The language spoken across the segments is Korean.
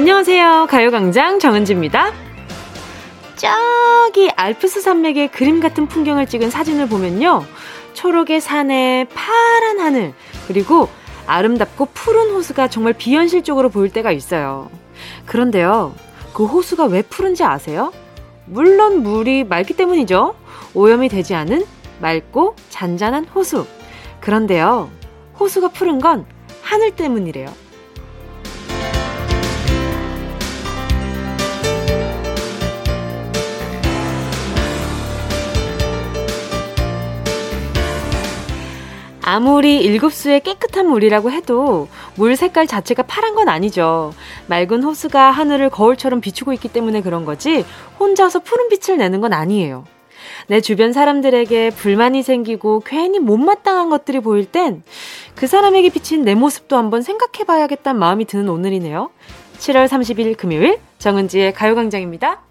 안녕하세요. 가요광장 정은지입니다. 저기 알프스 산맥의 그림 같은 풍경을 찍은 사진을 보면요. 초록의 산에 파란 하늘, 그리고 아름답고 푸른 호수가 정말 비현실적으로 보일 때가 있어요. 그런데요, 그 호수가 왜 푸른지 아세요? 물론 물이 맑기 때문이죠. 오염이 되지 않은 맑고 잔잔한 호수. 그런데요, 호수가 푸른 건 하늘 때문이래요. 아무리 일급수의 깨끗한 물이라고 해도 물 색깔 자체가 파란 건 아니죠. 맑은 호수가 하늘을 거울처럼 비추고 있기 때문에 그런 거지 혼자서 푸른 빛을 내는 건 아니에요. 내 주변 사람들에게 불만이 생기고 괜히 못마땅한 것들이 보일 땐 그 사람에게 비친 내 모습도 한번 생각해 봐야겠다는 마음이 드는 오늘이네요. 7월 30일 금요일 정은지의 가요광장입니다.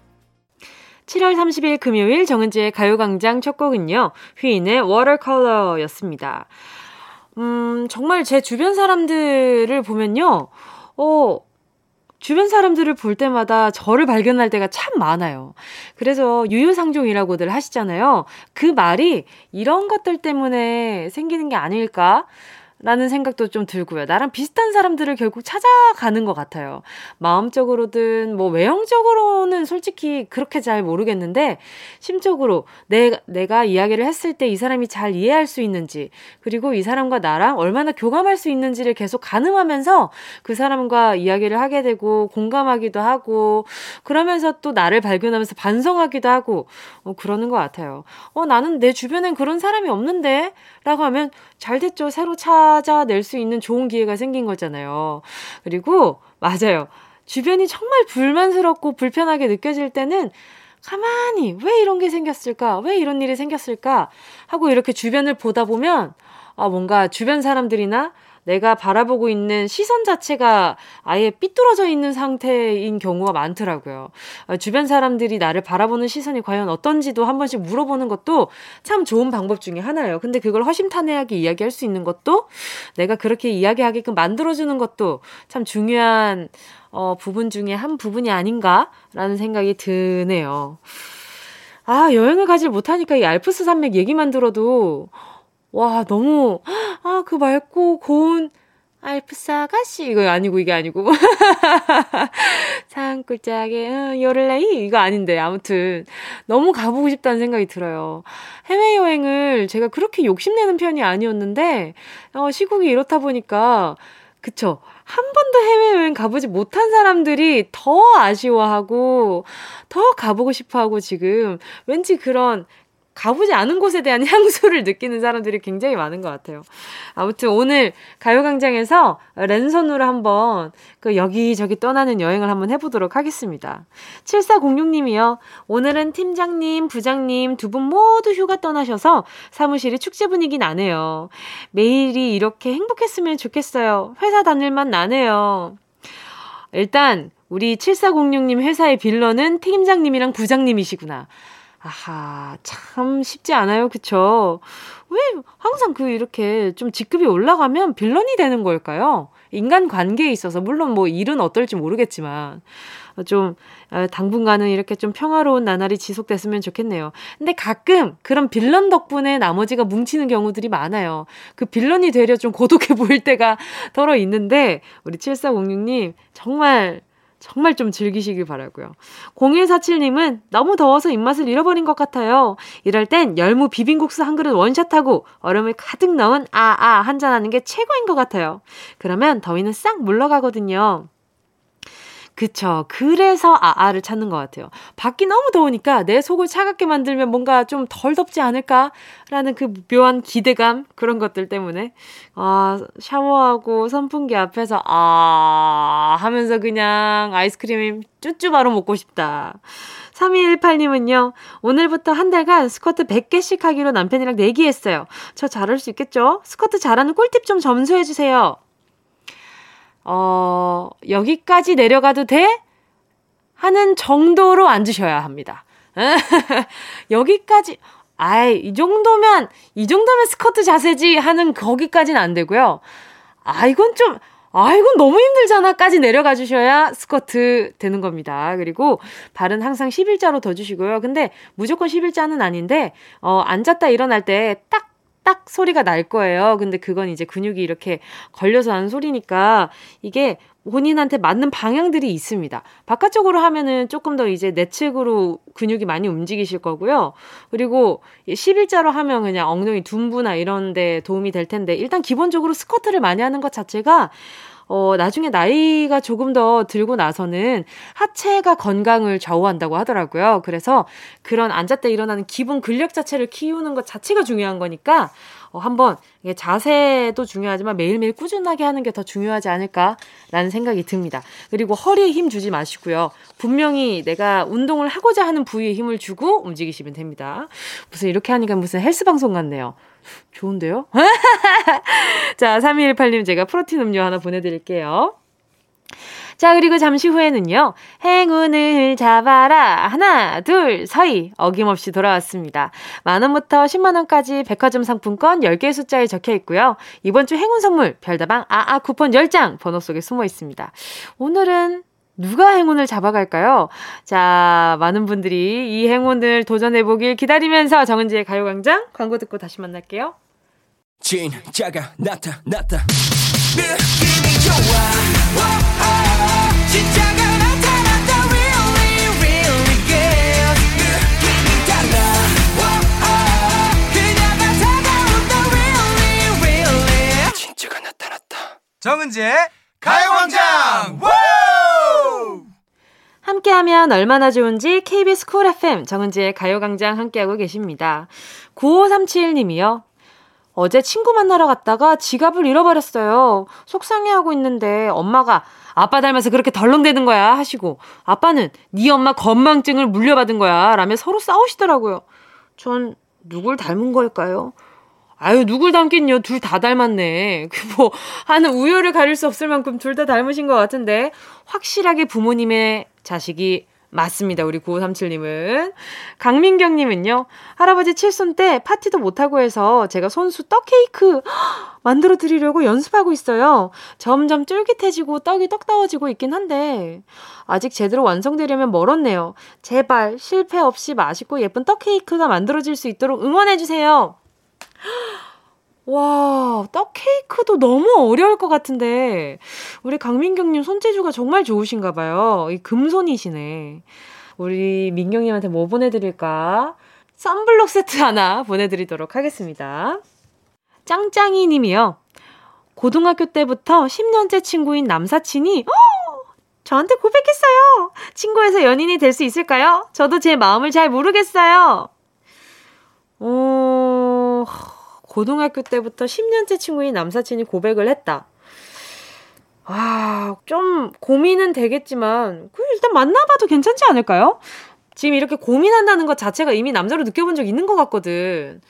7월 30일 금요일 정은지의 가요광장 첫 곡은요, 휘인의 워터컬러였습니다. 음, 정말 제 주변 사람들을 보면요, 어, 주변 사람들을 볼 때마다 저를 발견할 때가 참 많아요. 그래서 유유상종이라고들 하시잖아요. 그 말이 이런 것들 때문에 생기는 게 아닐까? 라는 생각도 좀 들고요. 나랑 비슷한 사람들을 결국 찾아가는 것 같아요. 마음적으로든 뭐 외형적으로는 솔직히 그렇게 잘 모르겠는데 심적으로 내, 내가 이야기를 했을 때 이 사람이 잘 이해할 수 있는지 그리고 이 사람과 나랑 얼마나 교감할 수 있는지를 계속 가늠하면서 그 사람과 이야기를 하게 되고 공감하기도 하고 그러면서 또 나를 발견하면서 반성하기도 하고 어, 그러는 것 같아요. 어, 나는 내 주변엔 그런 사람이 없는데? 라고 하면 잘 됐죠. 새로 찾아낼 수 있는 좋은 기회가 생긴 거잖아요. 그리고, 맞아요. 주변이 정말 불만스럽고 불편하게 느껴질 때는 가만히 왜 이런 게 생겼을까? 왜 이런 일이 생겼을까? 하고 이렇게 주변을 보다 보면, 아, 뭔가 주변 사람들이나 내가 바라보고 있는 시선 자체가 아예 삐뚤어져 있는 상태인 경우가 많더라고요. 어, 주변 사람들이 나를 바라보는 시선이 과연 어떤지도 한 번씩 물어보는 것도 참 좋은 방법 중에 하나예요. 근데 그걸 허심탄회하게 이야기할 수 있는 것도 내가 그렇게 이야기하게끔 만들어주는 것도 참 중요한 어, 부분 중에 한 부분이 아닌가라는 생각이 드네요. 아, 여행을 가질 못하니까 이 알프스 산맥 얘기만 들어도 와, 너무, 아, 그 맑고 고운 알프스 아가씨. 이거 아니고, 이게 아니고. 산골짜기, 응, 요를레이? 이거 아닌데, 아무튼. 너무 가보고 싶다는 생각이 들어요. 해외여행을 제가 그렇게 욕심내는 편이 아니었는데, 어, 시국이 이렇다 보니까, 그쵸. 한 번도 해외여행 가보지 못한 사람들이 더 아쉬워하고, 더 가보고 싶어 하고 지금, 왠지 그런 가보지 않은 곳에 대한 향수를 느끼는 사람들이 굉장히 많은 것 같아요. 아무튼 오늘 가요광장에서 랜선으로 한번 그 여기저기 떠나는 여행을 한번 해보도록 하겠습니다. 7406님이요. 오늘은 팀장님, 부장님 두 분 모두 휴가 떠나셔서 사무실이 축제 분위기 나네요. 매일이 이렇게 행복했으면 좋겠어요. 회사 다닐만 나네요. 일단 우리 7406님 회사의 빌런은 팀장님이랑 부장님이시구나. 아하, 참 쉽지 않아요. 그쵸? 왜 항상 그 이렇게 좀 직급이 올라가면 빌런이 되는 걸까요? 인간 관계에 있어서, 물론 뭐 일은 어떨지 모르겠지만, 좀, 어, 당분간은 이렇게 좀 평화로운 나날이 지속됐으면 좋겠네요. 근데 가끔 그런 빌런 덕분에 나머지가 뭉치는 경우들이 많아요. 그 빌런이 되려 좀 고독해 보일 때가 덜어 있는데, 우리 7406님, 정말 정말 좀 즐기시길 바라고요. 0147님은 너무 더워서 입맛을 잃어버린 것 같아요. 이럴 땐 열무 비빔국수 한 그릇 원샷하고 얼음을 가득 넣은 아아 한잔하는 게 최고인 것 같아요. 그러면 더위는 싹 물러가거든요. 그쵸. 그래서 아아를 찾는 것 같아요. 밖이 너무 더우니까 내 속을 차갑게 만들면 뭔가 좀 덜 덥지 않을까라는 그 묘한 기대감 그런 것들 때문에 아 샤워하고 선풍기 앞에서 아 하면서 그냥 아이스크림 쭈쭈 바로 먹고 싶다. 3218님은요, 오늘부터 한 달간 스쿼트 100개씩 하기로 남편이랑 내기했어요. 저 잘할 수 있겠죠? 스쿼트 잘하는 꿀팁 좀 점수해주세요. 어, 여기까지 내려가도 돼? 하는 정도로 앉으셔야 합니다. 여기까지, 아이, 이 정도면, 이 정도면 스커트 자세지 하는 거기까지는 안 되고요. 아, 이건 좀, 아, 이건 너무 힘들잖아.까지 내려가 주셔야 스쿼트 되는 겁니다. 그리고 발은 항상 11자로 더 주시고요. 근데 무조건 11자는 아닌데, 어, 앉았다 일어날 때 딱, 딱 소리가 날 거예요. 근데 그건 이제 근육이 이렇게 걸려서 하는 소리니까 이게 본인한테 맞는 방향들이 있습니다. 바깥쪽으로 하면은 조금 더 이제 내 측으로 근육이 많이 움직이실 거고요. 그리고 11자로 하면 그냥 엉덩이 둔부나 이런 데 도움이 될 텐데 일단 기본적으로 스쿼트를 많이 하는 것 자체가 어, 나중에 나이가 조금 더 들고 나서는 하체가 건강을 좌우한다고 하더라고요. 그래서 그런 앉았다 일어나는 기본 근력 자체를 키우는 것 자체가 중요한 거니까 어, 한번 이게 자세도 중요하지만 매일매일 꾸준하게 하는 게 더 중요하지 않을까라는 생각이 듭니다. 그리고 허리에 힘 주지 마시고요. 분명히 내가 운동을 하고자 하는 부위에 힘을 주고 움직이시면 됩니다. 무슨 이렇게 하니까 무슨 헬스 방송 같네요. 좋은데요? 자, 3218님 제가 프로틴 음료 하나 보내드릴게요. 자, 그리고 잠시 후에는요, 행운을 잡아라. 하나, 둘, 서희. 어김없이 돌아왔습니다. 만원부터 10만원까지 백화점 상품권 10개의 숫자에 적혀 있고요. 이번 주 행운 선물, 별다방 아아 쿠폰 10장 번호 속에 숨어 있습니다. 오늘은 누가 행운을 잡아갈까요? 자, 많은 분들이 이 행운을 도전해보길 기다리면서 정은지의 가요광장 광고 듣고 다시 만날게요. 진짜가 나타났다. 느낌이 좋아. 진짜가 나타났다. Really, really good. 느낌이 달라. 그녀가 다가온다. Really, really. 진짜가 나타났다. 정은지의 가요광장! 함께하면 얼마나 좋은지 KBS 쿨 FM 정은지의 가요광장 함께하고 계십니다. 9537님이요. 어제 친구 만나러 갔다가 지갑을 잃어버렸어요. 속상해하고 있는데 엄마가 아빠 닮아서 그렇게 덜렁대는 거야 하시고 아빠는 네 엄마 건망증을 물려받은 거야 라며 서로 싸우시더라고요. 전 누굴 닮은 걸까요? 아유, 누굴 닮긴요? 둘 다 닮았네. 그 뭐, 하는 우열을 가릴 수 없을 만큼 둘 다 닮으신 것 같은데, 확실하게 부모님의 자식이 맞습니다. 우리 9537님은. 강민경님은요, 할아버지 칠순 때 파티도 못하고 해서 제가 손수 떡 케이크 만들어 드리려고 연습하고 있어요. 점점 쫄깃해지고 떡이 떡다워지고 있긴 한데, 아직 제대로 완성되려면 멀었네요. 제발 실패 없이 맛있고 예쁜 떡 케이크가 만들어질 수 있도록 응원해주세요. 와, 떡 케이크도 너무 어려울 것 같은데, 우리 강민경님 손재주가 정말 좋으신가 봐요. 이 금손이시네. 우리 민경님한테 뭐 보내드릴까? 썬블록 세트 하나 보내드리도록 하겠습니다. 짱짱이 님이요. 고등학교 때부터 10년째 친구인 남사친이, 어! 저한테 고백했어요. 친구에서 연인이 될 수 있을까요? 저도 제 마음을 잘 모르겠어요. 어, 고등학교 때부터 10년째 친구인 남사친이 고백을 했다. 아, 좀 고민은 되겠지만, 그 일단 만나봐도 괜찮지 않을까요? 지금 이렇게 고민한다는 것 자체가 이미 남자로 느껴본 적 있는 것 같거든.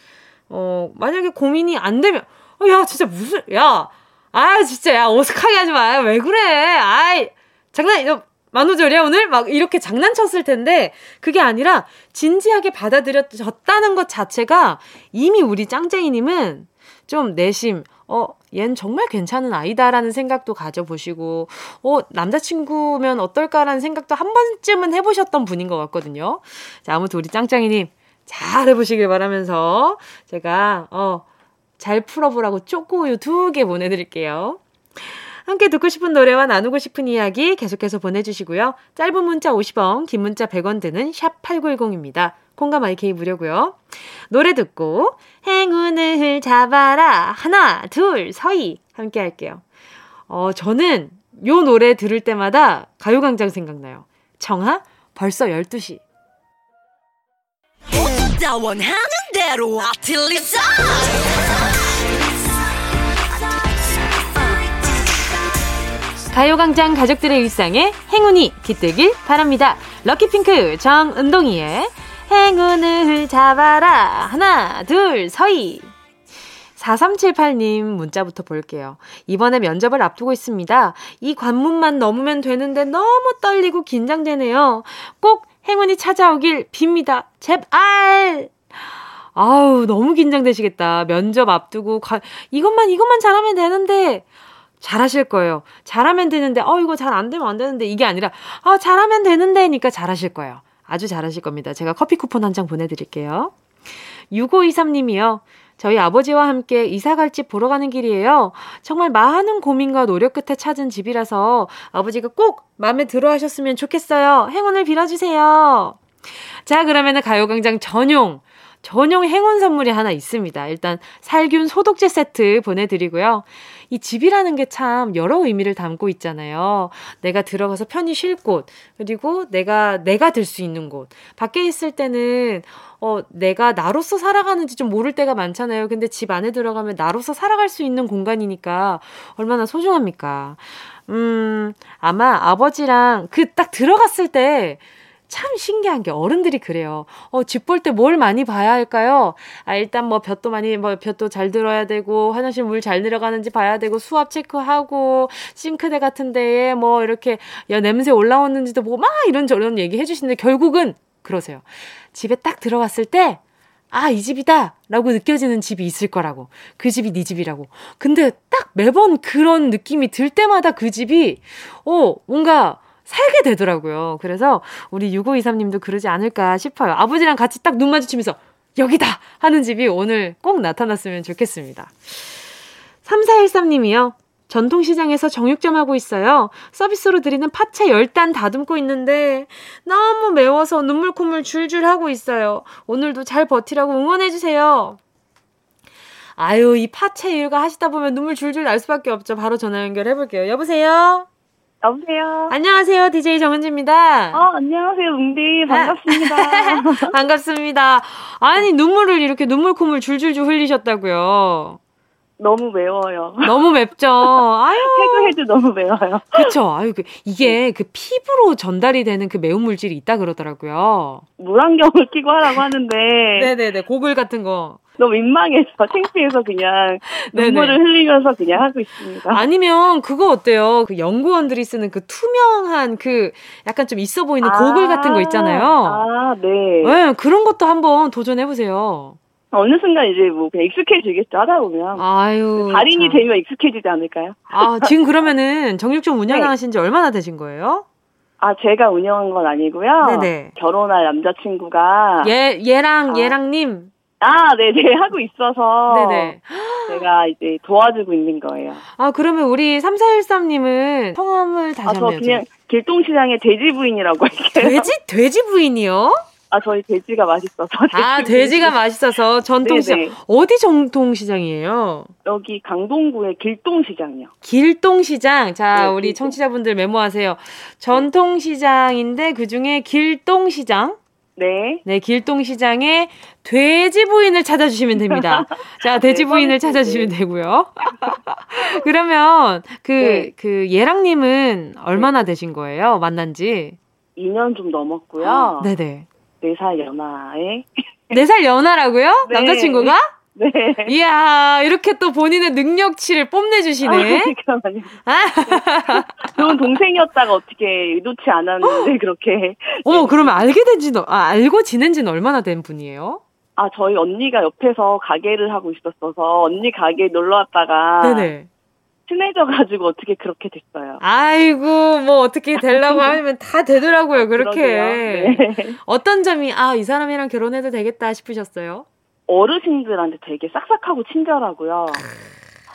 어, 만약에 고민이 안 되면, 어, 야, 진짜 무슨, 야, 아, 진짜, 야, 어색하게 하지 마. 왜 그래? 아이, 장난, 너, 만우절이야, 오늘? 막 이렇게 장난쳤을 텐데, 그게 아니라, 진지하게 받아들여졌다는 것 자체가 이미 우리 짱쟁이님은 좀 내심, 어, 얜 정말 괜찮은 아이다라는 생각도 가져보시고, 어, 남자친구면 어떨까라는 생각도 한 번쯤은 해보셨던 분인 것 같거든요. 자, 아무튼 우리 짱짱이님, 잘 해보시길 바라면서, 제가, 어, 잘 풀어보라고 초코우유 두 개 보내드릴게요. 함께 듣고 싶은 노래와 나누고 싶은 이야기 계속해서 보내주시고요. 짧은 문자 50원, 긴 문자 100원 드는 샵 8910입니다. 콩감 IK 무료고요. 노래 듣고 행운을 잡아라 하나 둘 서희 함께 할게요. 어 저는 요 노래 들을 때마다 가요광장 생각나요. 청하 벌써 12시. 원하는 대로 아틀리사 가요광장 가족들의 일상에 행운이 깃들길 바랍니다. 럭키핑크 정은동이의 행운을 잡아라. 하나, 둘, 서희. 4378님 문자부터 볼게요. 이번에 면접을 앞두고 있습니다. 이 관문만 넘으면 되는데 너무 떨리고 긴장되네요. 꼭 행운이 찾아오길 빕니다. 제발! 아우, 너무 긴장되시겠다. 면접 앞두고, 가, 이것만, 이것만 잘하면 되는데, 잘하실 거예요. 잘하면 되는데, 어, 이거 잘 안 되면 안 되는데, 이게 아니라, 아, 잘하면 되는데니까 잘하실 거예요. 아주 잘하실 겁니다. 제가 커피 쿠폰 한 장 보내드릴게요. 6523님이요. 저희 아버지와 함께 이사갈 집 보러 가는 길이에요. 정말 많은 고민과 노력 끝에 찾은 집이라서 아버지가 꼭 마음에 들어 하셨으면 좋겠어요. 행운을 빌어주세요. 자, 그러면은 가요광장 전용 전용 행운 선물이 하나 있습니다. 일단 살균 소독제 세트 보내드리고요. 이 집이라는 게 참 여러 의미를 담고 있잖아요. 내가 들어가서 편히 쉴 곳, 그리고 내가, 내가 들 수 있는 곳. 밖에 있을 때는, 어, 내가 나로서 살아가는지 좀 모를 때가 많잖아요. 근데 집 안에 들어가면 나로서 살아갈 수 있는 공간이니까 얼마나 소중합니까? 음, 아마 아버지랑 그 딱 들어갔을 때 참 신기한 게 어른들이 그래요. 어, 집 볼 때 뭘 많이 봐야 할까요? 아, 일단 뭐 볕도 많이, 뭐 볕도 잘 들어야 되고, 화장실 물잘 들어가는지 봐야 되고, 수압 체크하고, 싱크대 같은 데에 뭐 이렇게, 야, 냄새 올라오는지도 보고, 막 이런저런 얘기 해주시는데, 결국은 그러세요. 집에 딱 들어갔을 때, 아, 이 집이다! 라고 느껴지는 집이 있을 거라고. 그 집이 네 집이라고. 근데 딱 매번 그런 느낌이 들 때마다 그 집이, 어, 뭔가, 살게 되더라고요. 그래서 우리 6523님도 그러지 않을까 싶어요. 아버지랑 같이 딱 눈 마주치면서 여기다! 하는 집이 오늘 꼭 나타났으면 좋겠습니다. 3413님이요. 전통시장에서 정육점 하고 있어요. 서비스로 드리는 파채 10단 다듬고 있는데 너무 매워서 눈물 콧물 줄줄 하고 있어요. 오늘도 잘 버티라고 응원해주세요. 아유, 이 파채 일과 하시다 보면 눈물 줄줄 날 수밖에 없죠. 바로 전화 연결해볼게요. 여보세요? 여보세요. 안녕하세요. DJ 정은지입니다. 어, 안녕하세요. 웅디. 반갑습니다. 반갑습니다. 아니, 눈물을 이렇게 눈물 콧물 줄줄줄 흘리셨다고요. 너무 매워요. 너무 맵죠. 아유. 해도 해도 너무 매워요. 그쵸. 아유, 그, 이게 그 피부로 전달이 되는 그 매운 물질이 있다 그러더라고요. 물안경을 끼고 하라고 하는데. 네네네. 고글 같은 거. 너무 민망해서, 창피해서 그냥 눈물을 흘리면서 그냥 하고 있습니다. 아니면 그거 어때요? 그 연구원들이 쓰는 그 투명한 그 약간 좀 있어 보이는 아, 고글 같은 거 있잖아요. 아, 네. 네. 그런 것도 한번 도전해 보세요. 어느 순간 이제 뭐 그냥 익숙해지겠죠 하다 보면. 아유. 달인이 참. 되면 익숙해지지 않을까요? 아 지금 그러면은 정육점 운영하신 지 네. 얼마나 되신 거예요? 아 제가 운영한 건 아니고요. 네네. 결혼할 남자친구가 얘 얘랑 아, 얘랑님. 아 네네 하고 있어서. 네네. 제가 이제 도와주고 있는 거예요. 아 그러면 우리 3413님은 성함을 다시 아, 한번. 저 그냥 길동시장의 돼지 부인이라고 할게요. 돼지 돼지 부인이요? 아, 저희 돼지가 맛있어서. 아, 돼지가 맛있어서 전통시장. 네네. 어디 전통시장이에요? 여기 강동구의 길동시장이요. 길동시장. 자, 네, 우리 길동. 청취자분들 메모하세요. 전통시장인데 그 중에 길동시장. 네. 네, 길동시장에 돼지 부인을 찾아주시면 됩니다. 자, 돼지 네, 부인을 찾아주시면 되고요. 그러면 그, 네. 그 예랑님은 얼마나 되신 거예요? 만난 지? 2년 좀 넘었고요. 네네. 4살 연하에. 4살 연하라고요? 네. 남자친구가? 네. 이야, 이렇게 또 본인의 능력치를 뽐내주시네. 아, 좋은 동생이었다가 어떻게 의도치 않았는데, 그렇게. 어머, 그러면 알게 된 지는, 아, 알고 지낸 지는 얼마나 된 분이에요? 아, 저희 언니가 옆에서 가게를 하고 있었어서, 언니 가게에 놀러 왔다가. 네네. 친해져가지고 어떻게 그렇게 됐어요. 아이고, 뭐 어떻게 되려고 하면 다 되더라고요, 그렇게. 네. 어떤 점이, 아, 이 사람이랑 결혼해도 되겠다 싶으셨어요? 어르신들한테 되게 싹싹하고 친절하고요.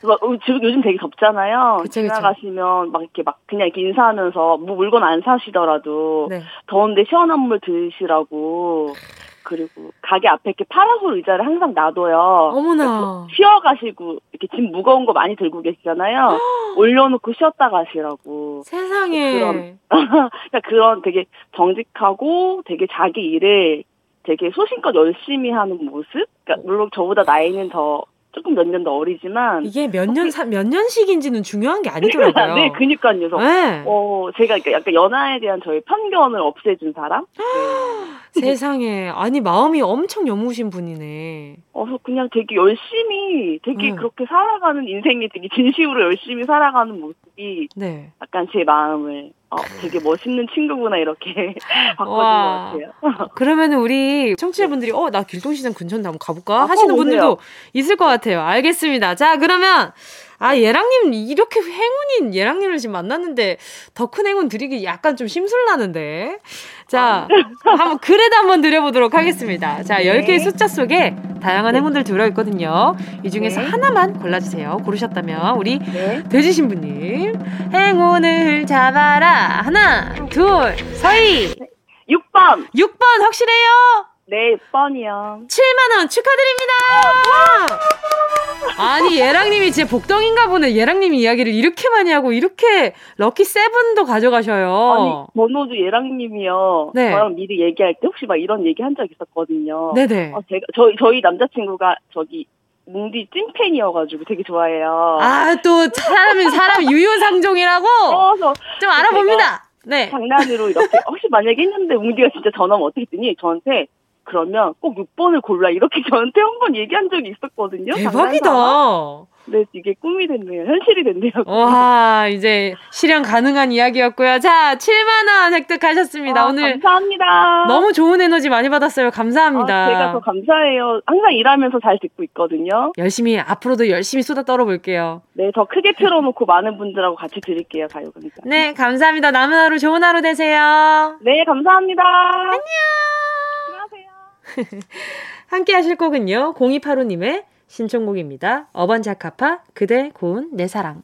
막, 어, 지금 요즘 되게 덥잖아요. 그쵸, 지나가시면 막 이렇게 막 그냥 이렇게 인사하면서 뭐 물건 안 사시더라도 네. 더운데 시원한 물 드시라고 그리고 가게 앞에 이렇게 파라솔 의자를 항상 놔둬요. 어머나. 쉬어 가시고 이렇게 짐 무거운 거 많이 들고 계시잖아요. 올려놓고 쉬었다 가시라고. 세상에. 그런 그러니까 그런 되게 정직하고 되게 자기 일을 되게 소신껏 열심히 하는 모습. 그러니까 물론 저보다 나이는 더 조금 몇 년 더 어리지만 이게 몇년몇 년씩인지는 중요한 게 아니더라고요. 네, 그니까요. 네. 어, 제가 약간 연하에 대한 저의 편견을 없애준 사람. 네. 세상에 아니 마음이 엄청 여무신 분이네. 어, 그냥 되게 열심히 되게 네. 그렇게 살아가는 인생이 되게 진심으로 열심히 살아가는 모습이 네. 약간 제 마음을 어, 되게 멋있는 친구구나 이렇게 바꿔준 와. 것 같아요. 그러면은 우리 청취자분들이 어 나 길동시장 근처인데 한번 가볼까 아, 하시는 분들도 있을 것 같아요. 알겠습니다. 자 그러면 아, 예랑님, 이렇게 행운인 예랑님을 지금 만났는데, 더 큰 행운 드리기 약간 좀 심술나는데. 자, 한번, 그래도 한번 드려보도록 하겠습니다. 자, 네. 10개의 숫자 속에 다양한 네. 행운들 들어있거든요. 이 중에서 네. 하나만 골라주세요. 고르셨다면, 우리 네. 돼지신부님. 행운을 잡아라. 하나, 둘, 서희. 6번. 6번 확실해요? 네, 6번이요. 7만원 축하드립니다! 아니, 예랑님이 진짜 복덩인가 보네. 예랑님이 이야기를 이렇게 많이 하고, 이렇게 럭키 세븐도 가져가셔요. 아니, 번호도 예랑님이요. 네. 저랑 미리 얘기할 때 혹시 막 이런 얘기 한 적 있었거든요. 네네. 어, 제가, 저희, 저희 남자친구가 저기, 뭉디 찐팬이어가지고 되게 좋아해요. 아, 또, 사람이, 사람 유효상종이라고? 어, 좀 알아봅니다. 네. 장난으로 이렇게, 혹시 만약에 했는데 뭉디가 진짜 전화면 어떻게 했더니 저한테 그러면 꼭 6번을 골라 이렇게 저한테 한 번 얘기한 적이 있었거든요. 대박이다. 네, 이게 꿈이 됐네요. 현실이 됐네요. 와, 이제 실현 가능한 이야기였고요. 자, 7만 원 획득하셨습니다. 아, 오늘. 감사합니다. 너무 좋은 에너지 많이 받았어요. 감사합니다. 아, 제가 더 감사해요. 항상 일하면서 잘 듣고 있거든요. 열심히, 앞으로도 열심히 쏟아 떨어볼게요. 네, 더 크게 틀어놓고 많은 분들하고 같이 드릴게요. 가요그니까. 네, 감사합니다. 남은 하루 좋은 하루 되세요. 네, 감사합니다. 안녕. 함께 하실 곡은요. 0285님의 신청곡입니다. 어반자카파 그대 고운 내 사랑.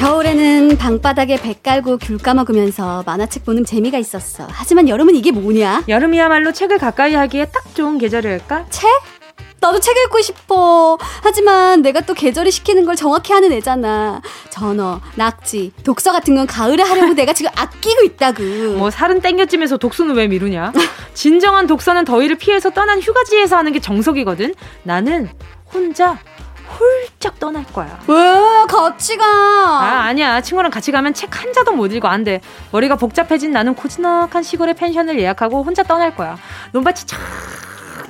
겨울에는 방바닥에 배 깔고 귤 까먹으면서 만화책 보는 재미가 있었어. 하지만 여름은 이게 뭐냐? 여름이야말로 책을 가까이 하기에 딱 좋은 계절일까? 책? 나도 책 읽고 싶어. 하지만 내가 또 계절이 시키는 걸 정확히 하는 애잖아. 전어, 낙지, 독서 같은 건 가을에 하려고 내가 지금 아끼고 있다고. 뭐 살은 땡겨지면서 독서는 왜 미루냐? 진정한 독서는 더위를 피해서 떠난 휴가지에서 하는 게 정석이거든. 나는 혼자 훌쩍 떠날 거야. 왜? 같이 가. 아, 아니야. 친구랑 같이 가면 책 한 자도 못 읽어. 안 돼. 머리가 복잡해진 나는 고즈넉한 시골의 펜션을 예약하고 혼자 떠날 거야. 논밭이 쫙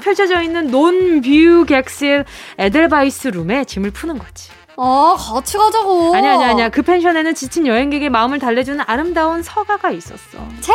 펼쳐져 있는 논view 객실 에델바이스 룸에 짐을 푸는 거지. 아, 같이 가자고. 아니야, 아니야, 아니야. 그 펜션에는 지친 여행객의 마음을 달래주는 아름다운 서가가 있었어. 책?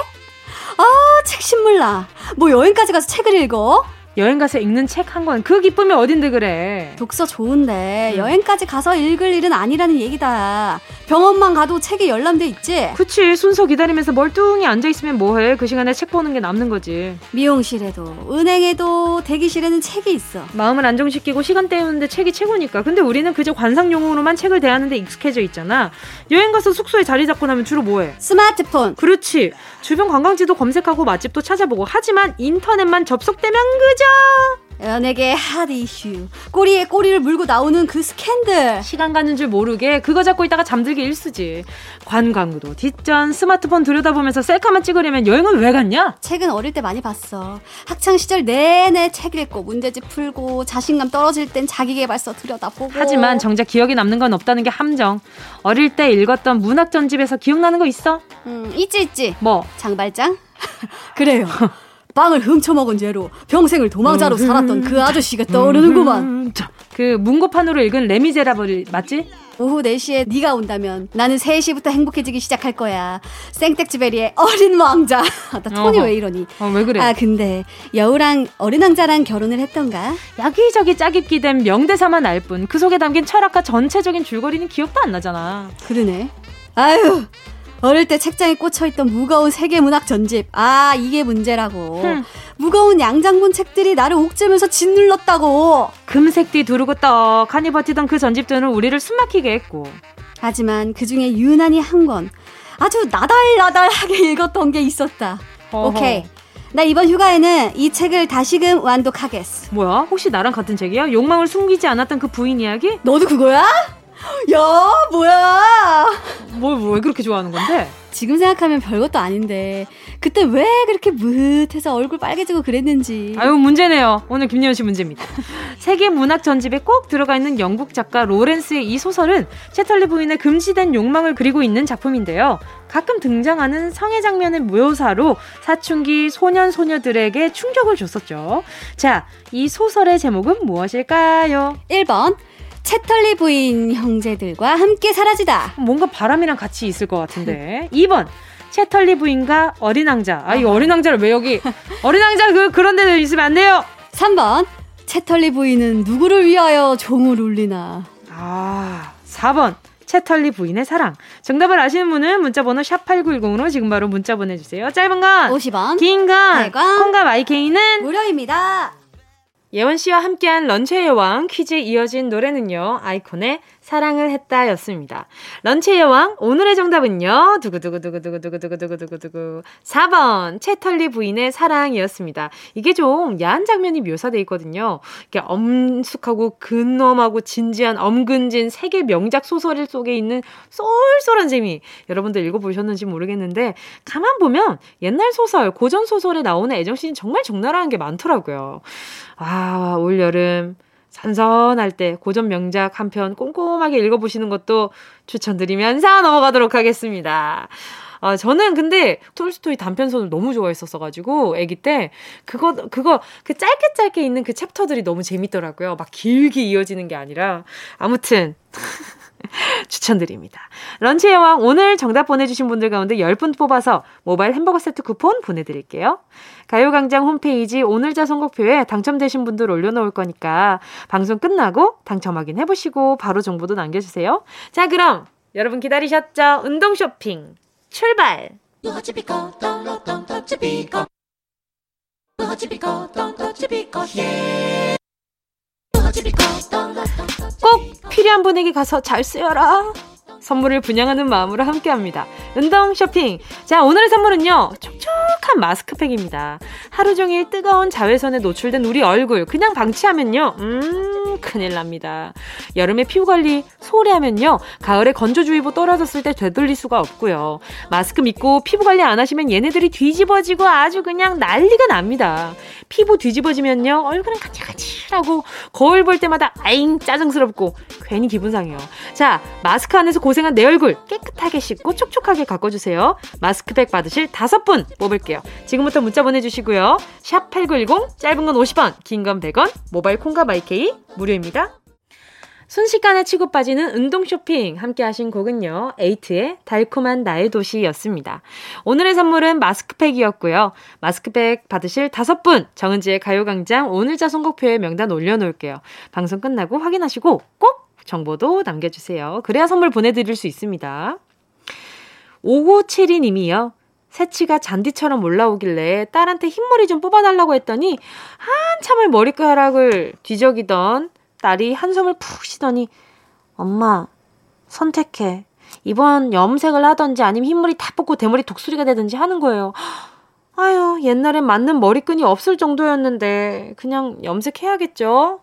아, 책 신물나. 뭐 여행까지 가서 책을 읽어? 여행 가서 읽는 책 한 권. 그 기쁨이 어딘데 그래? 독서 좋은데 음. 여행까지 가서 읽을 일은 아니라는 얘기다. 병원만 가도 책이 열람돼 있지? 그치. 순서 기다리면서 멀뚱히 앉아있으면 뭐해? 그 시간에 책 보는 게 남는 거지. 미용실에도 은행에도 대기실에는 책이 있어. 마음을 안정시키고 시간 때우는데 책이 최고니까. 근데 우리는 그저 관상용으로만 책을 대하는데 익숙해져 있잖아. 여행 가서 숙소에 자리 잡고 나면 주로 뭐해? 스마트폰. 그렇지. 주변 관광지도 검색하고 맛집도 찾아보고. 하지만 인터넷만 접속되면 그저 연예계 핫 이슈. 꼬리에 꼬리를 물고 나오는 그 스캔들. 시간 가는 줄 모르게 그거 잡고 있다가 잠들기 일수지. 관광도 뒷전 스마트폰 들여다보면서 셀카만 찍으려면 여행은 왜 갔냐? 책은 어릴 때 많이 봤어. 학창 시절 내내 책 읽고 문제집 풀고 자신감 떨어질 땐 자기계발서 들여다보고. 하지만 정작 기억에 남는 건 없다는 게 함정. 어릴 때 읽었던 문학 전집에서 기억나는 거 있어? 음 있지 있지. 뭐? 장발장? 그래요 빵을 훔쳐먹은 죄로 평생을 도망자로 살았던 그 아저씨가 떠오르는구만. 그 문고판으로 읽은 레미제라블 맞지? 오후 4시에 네가 온다면 나는 3시부터 행복해지기 시작할 거야. 생텍쥐베리의 어린 왕자. 나 톤이 어허. 왜 이러니? 어, 왜 그래? 아, 근데 여우랑 어린 왕자랑 결혼을 했던가? 여기저기 짜깁기 된 명대사만 알 뿐 그 속에 담긴 철학과 전체적인 줄거리는 기억도 안 나잖아. 그러네. 아유, 어릴 때 책장에 꽂혀있던 무거운 세계 문학 전집. 아, 이게 문제라고. 흠. 무거운 양장본 책들이 나를 옥죄면서 짓눌렀다고. 금색띠 두르고 떡하니 버티던 그 전집들은 우리를 숨막히게 했고. 하지만 그 중에 유난히 한 권, 아주 나달나달하게 읽었던 게 있었다. 어허. 오케이. 나 이번 휴가에는 이 책을 다시금 완독하겠어. 뭐야? 혹시 나랑 같은 책이야? 욕망을 숨기지 않았던 그 부인 이야기? 너도 그거야? 야, 뭐야? 뭐, 왜 그렇게 좋아하는 건데? 지금 생각하면 별것도 아닌데 그때 왜 그렇게 무릇해서 얼굴 빨개지고 그랬는지. 아유 문제네요. 오늘 김예원 씨 문제입니다. 세계 문학 전집에 꼭 들어가 있는 영국 작가 로렌스의 이 소설은 채털리 부인의 금지된 욕망을 그리고 있는 작품인데요. 가끔 등장하는 성의 장면의 묘사로 사춘기 소년 소녀들에게 충격을 줬었죠. 자, 이 소설의 제목은 무엇일까요? 1번 채털리 부인 형제들과 함께 사라지다. 뭔가 바람이랑 같이 있을 것 같은데. 2번 채털리 부인과 어린 왕자. 아, 이 어린 왕자를 왜 여기 어린 왕자 그 그런 데는 있으면 안 돼요. 3번 채털리 부인은 누구를 위하여 종을 울리나. 아, 4번 채털리 부인의 사랑. 정답을 아시는 분은 문자번호 샵8910으로 지금 바로 문자 보내주세요. 짧은 건 50원, 긴건 100원, 콩과 마이케이는 무료입니다. 예원 씨와 함께한 런치의 여왕 퀴즈에 이어진 노래는요. 아이콘의 사랑을 했다 였습니다. 런치의 여왕 오늘의 정답은요. 두구두구두구두구두구두구두구두구두구 4번 채털리 부인의 사랑이었습니다. 이게 좀 야한 장면이 묘사돼 있거든요. 이게 엄숙하고 근엄하고 진지한 엄근진 세계 명작 소설 속에 있는 쏠쏠한 재미. 여러분들 읽어보셨는지 모르겠는데 가만 보면 옛날 소설, 고전 소설에 나오는 애정씬이 정말 적나라한 게 많더라고요. 아, 올 여름 산선할 때 고전 명작 한 편 꼼꼼하게 읽어보시는 것도 추천드리면서 넘어가도록 하겠습니다. 아, 저는 근데 톨스토이 단편선을 너무 좋아했었어가지고, 아기 때, 그거, 그거, 그 짧게 짧게 있는 그 챕터들이 너무 재밌더라고요. 막 길게 이어지는 게 아니라. 아무튼. 추천드립니다. 런치 여왕 오늘 정답 보내주신 분들 가운데 10분 뽑아서 모바일 햄버거 세트 쿠폰 보내드릴게요. 가요광장 홈페이지 오늘자 선곡표에 당첨되신 분들 올려놓을 거니까 방송 끝나고 당첨 확인해보시고 바로 정보도 남겨주세요. 자 그럼 여러분 기다리셨죠? 운동 쇼핑 출발! 꼭 필요한 분에게 가서 잘 쓰여라. 선물을 분양하는 마음으로 함께 합니다. 운동 쇼핑. 자, 오늘의 선물은요. 촉촉한 마스크팩입니다. 하루 종일 뜨거운 자외선에 노출된 우리 얼굴 그냥 방치하면요. 음, 큰일 납니다. 여름에 피부 관리 소홀히 하면요. 가을에 건조주의보 떨어졌을 때 되돌릴 수가 없고요. 마스크 믿고 피부 관리 안 하시면 얘네들이 뒤집어지고 아주 그냥 난리가 납니다. 피부 뒤집어지면요. 얼굴은 간질간질하고 거울 볼 때마다 아잉 짜증스럽고 괜히 기분 상해요. 자, 마스크 안에서 고생한 내 얼굴 깨끗하게 씻고 촉촉하게 가꿔주세요. 마스크팩 받으실 다섯 분 뽑을게요. 지금부터 문자 보내주시고요. 샵 8910 짧은 건 50원, 긴 건 100원, 모바일 콩과 마이케이 무료입니다. 순식간에 치고 빠지는 운동 쇼핑 함께 하신 곡은요. 에이트의 달콤한 나의 도시였습니다. 오늘의 선물은 마스크팩이었고요. 마스크팩 받으실 다섯 분 정은지의 가요광장 오늘자 선곡표에 명단 올려놓을게요. 방송 끝나고 확인하시고 꼭 정보도 남겨주세요. 그래야 선물 보내드릴 수 있습니다. 5972님이요. 새치가 잔디처럼 올라오길래 딸한테 흰머리 좀 뽑아달라고 했더니 한참을 머리카락을 뒤적이던 딸이 한숨을 푹 쉬더니 엄마 선택해. 이번 염색을 하던지 아니면 흰머리 다 뽑고 대머리 독수리가 되든지 하는 거예요. 아유, 옛날엔 맞는 머리끈이 없을 정도였는데 그냥 염색해야겠죠?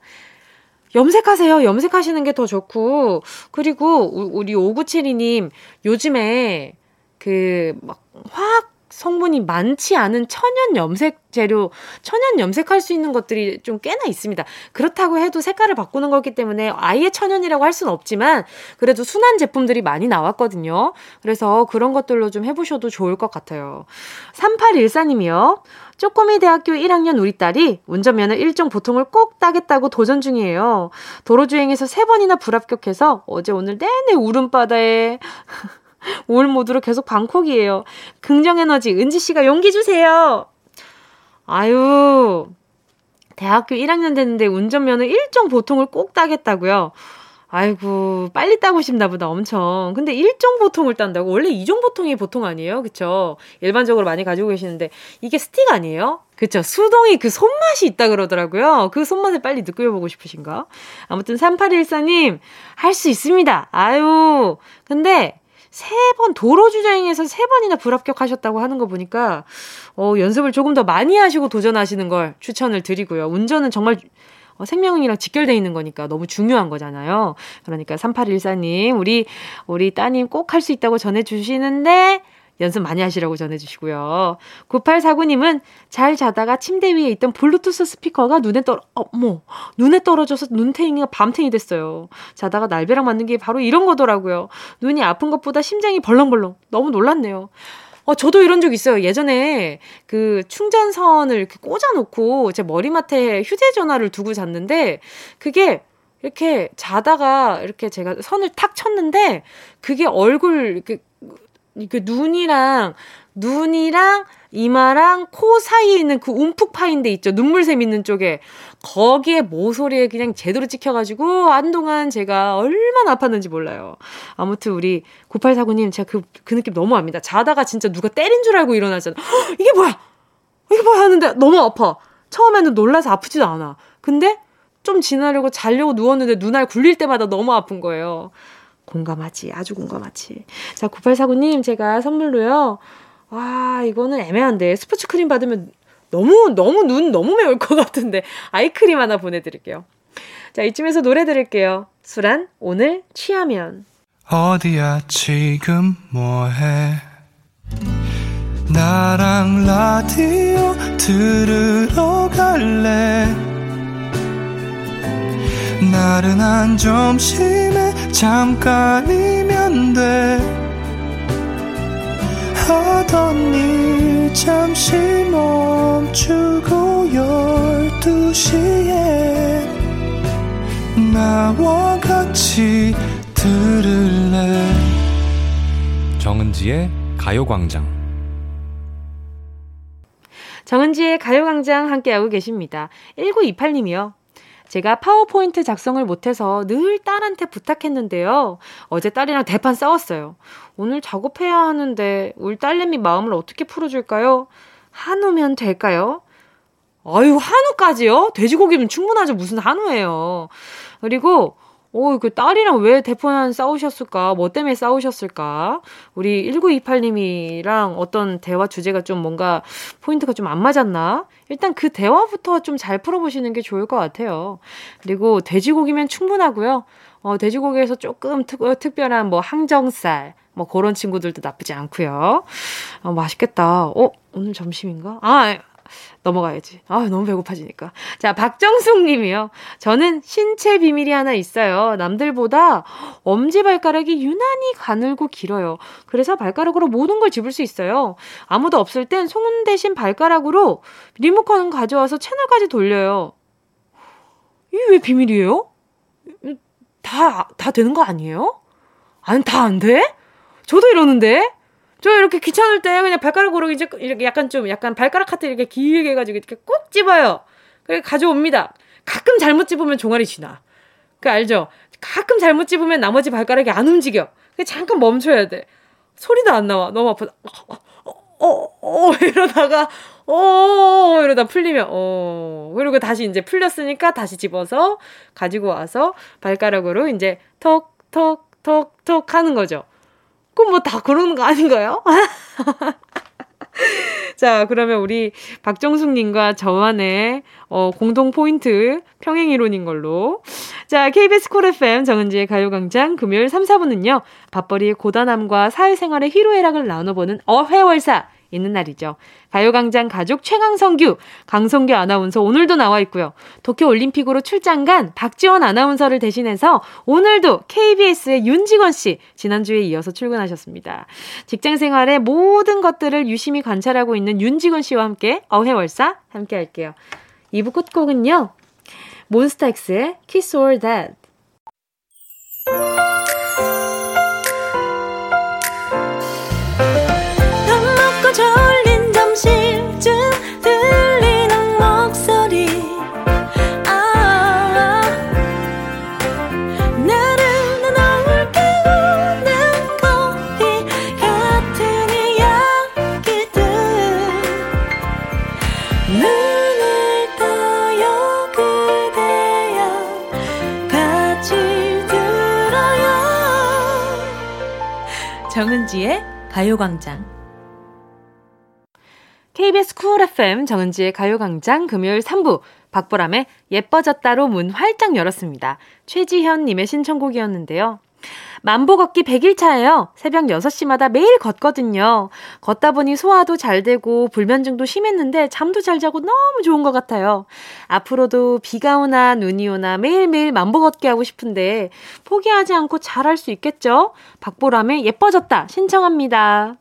염색하세요. 염색하시는 게 더 좋고. 그리고 우리 5972님 요즘에 그 막 화학 성분이 많지 않은 천연 염색 재료, 천연 염색할 수 있는 것들이 좀 꽤나 있습니다. 그렇다고 해도 색깔을 바꾸는 거기 때문에 아예 천연이라고 할 수는 없지만 그래도 순한 제품들이 많이 나왔거든요. 그래서 그런 것들로 좀 해보셔도 좋을 것 같아요. 3814님이요. 쪼꼬미 대학교 1학년 우리 딸이 운전면허 1종 보통을 꼭 따겠다고 도전 중이에요. 도로주행에서 3번이나 불합격해서 어제 오늘 내내 울음바다에 올 모드로 계속 방콕이에요. 긍정 에너지, 은지 씨가 용기 주세요. 아유, 대학교 1학년 됐는데 운전면허 1종 보통을 꼭 따겠다고요. 아이고, 빨리 따고 싶나 보다, 엄청. 근데 1종 보통을 딴다고? 원래 2종 보통이 보통 아니에요? 그쵸? 일반적으로 많이 가지고 계시는데, 이게 스틱 아니에요? 그쵸? 수동이 그 손맛이 있다 그러더라고요. 그 손맛을 빨리 느껴보고 싶으신가? 아무튼 3814님, 할 수 있습니다. 아유, 근데, 세 번, 도로 주행에서 세 번이나 불합격하셨다고 하는 거 보니까, 어, 연습을 조금 더 많이 하시고 도전하시는 걸 추천을 드리고요. 운전은 정말 어, 생명이랑 직결돼 있는 거니까 너무 중요한 거잖아요. 그러니까 3814님, 우리, 우리 따님 꼭 할 수 있다고 전해주시는데, 연습 많이 하시라고 전해주시고요. 9849님은 잘 자다가 침대 위에 있던 블루투스 스피커가 눈에 떨어, 어머, 눈에 떨어져서 눈탱이가 밤탱이 됐어요. 자다가 날벼락 맞는 게 바로 이런 거더라고요. 눈이 아픈 것보다 심장이 벌렁벌렁. 너무 놀랐네요. 어, 저도 이런 적 있어요. 예전에 그 충전선을 이렇게 꽂아놓고 제 머리맡에 휴대전화를 두고 잤는데 그게 이렇게 자다가 이렇게 제가 선을 탁 쳤는데 그게 얼굴 이렇게 그 눈이랑 눈이랑 이마랑 코 사이에 있는 그 움푹 파인 데 있죠. 눈물샘 있는 쪽에. 거기에 모서리에 그냥 제대로 찍혀가지고 한동안 제가 얼마나 아팠는지 몰라요. 아무튼 우리 9849님 제가 그, 그 느낌 너무 압니다. 자다가 진짜 누가 때린 줄 알고 일어나잖아. 이게 뭐야? 이게 뭐야? 하는데 너무 아파. 처음에는 놀라서 아프지도 않아. 근데 좀 지나려고 자려고 누웠는데 눈알 굴릴 때마다 너무 아픈 거예요. 공감하지. 아주 공감하지. 자, 9849님, 제가 선물로요. 와, 이거는 애매한데. 스포츠 크림 받으면 너무, 너무 눈 너무 매울 것 같은데. 아이크림 하나 보내드릴게요. 자, 이쯤에서 노래 들을게요. 수란, 오늘 취하면. 어디야, 지금 뭐해? 나랑 라디오 들으러 갈래? 나른한 점심에 잠깐이면 돼 하던 일 잠시 멈추고 열두 시에 나와 같이 들을래 정은지의 가요광장 정은지의 가요광장 함께하고 계십니다. 1928님이요. 제가 파워포인트 작성을 못해서 늘 딸한테 부탁했는데요. 어제 딸이랑 대판 싸웠어요. 오늘 작업해야 하는데 울 딸내미 마음을 어떻게 풀어줄까요? 한우면 될까요? 아유, 한우까지요? 돼지고기면 충분하죠. 무슨 한우예요. 그리고 어, 그 딸이랑 왜 대포난 싸우셨을까? 뭐 때문에 싸우셨을까? 우리 1928님이랑 어떤 대화 주제가 좀 뭔가 포인트가 좀 안 맞았나? 일단 그 대화부터 좀 잘 풀어보시는 게 좋을 것 같아요. 그리고 돼지고기면 충분하고요. 어, 돼지고기에서 조금 특, 어, 특별한 뭐 항정살, 뭐 그런 친구들도 나쁘지 않고요. 어, 맛있겠다. 어, 오늘 점심인가? 아, 넘어가야지. 아, 너무 배고파지니까. 자, 박정숙 님이요. 저는 신체 비밀이 하나 있어요. 남들보다 엄지발가락이 유난히 가늘고 길어요. 그래서 발가락으로 모든 걸 집을 수 있어요. 아무도 없을 땐 손 대신 발가락으로 리모컨 가져와서 채널까지 돌려요. 이게 왜 비밀이에요? 다, 다 되는 거 아니에요? 아니, 다 안 돼? 저도 이러는데? 저 이렇게 귀찮을 때 그냥 발가락 으로 이제 이렇게 약간 좀 약간 발가락 카트 이렇게 길게 해가지고 이렇게 꼭 집어요. 그래 가져옵니다. 가끔 잘못 집으면 종아리 지나. 그 알죠? 가끔 잘못 집으면 나머지 발가락이 안 움직여. 그 잠깐 멈춰야 돼. 소리도 안 나와. 너무 아프다. 어, 어, 어, 어 이러다가 어 이러다 풀리면 어 그리고 다시 이제 풀렸으니까 다시 집어서 가지고 와서 발가락으로 이제 톡톡톡톡 하는 거죠. 그럼 뭐 다 그러는 거 아닌가요? 자, 그러면 우리 박정숙님과 저만의 어, 공동 포인트 평행이론인 걸로. 자, KBS 콜 FM 정은지의 가요광장 금요일 3, 4분은요, 밥벌이의 고단함과 사회생활의 희로애락을 나눠보는 어회월사 있는 날이죠. 가요광장 가족 최강성규, 강성규 아나운서 오늘도 나와 있고요. 도쿄올림픽으로 출장 간 박지원 아나운서를 대신해서 오늘도 KBS의 윤지건 씨, 지난주에 이어서 출근하셨습니다. 직장 생활의 모든 것들을 유심히 관찰하고 있는 윤지건 씨와 함께 어해월사 함께 할게요. 2부 끝곡은요. 몬스타엑스의 Kiss or That. 가요광장. KBS Cool FM 정은지의 가요광장 금요일 3부 박보람의 예뻐졌다로 문 활짝 열었습니다. 최지현님의 신청곡이었는데요. 만보 걷기 100일차예요. 새벽 6시마다 매일 걷거든요. 걷다 보니 소화도 잘 되고 불면증도 심했는데 잠도 잘 자고 너무 좋은 것 같아요. 앞으로도 비가 오나 눈이 오나 매일매일 만보 걷기 하고 싶은데 포기하지 않고 잘할 수 있겠죠? 박보람의 예뻐졌다 신청합니다.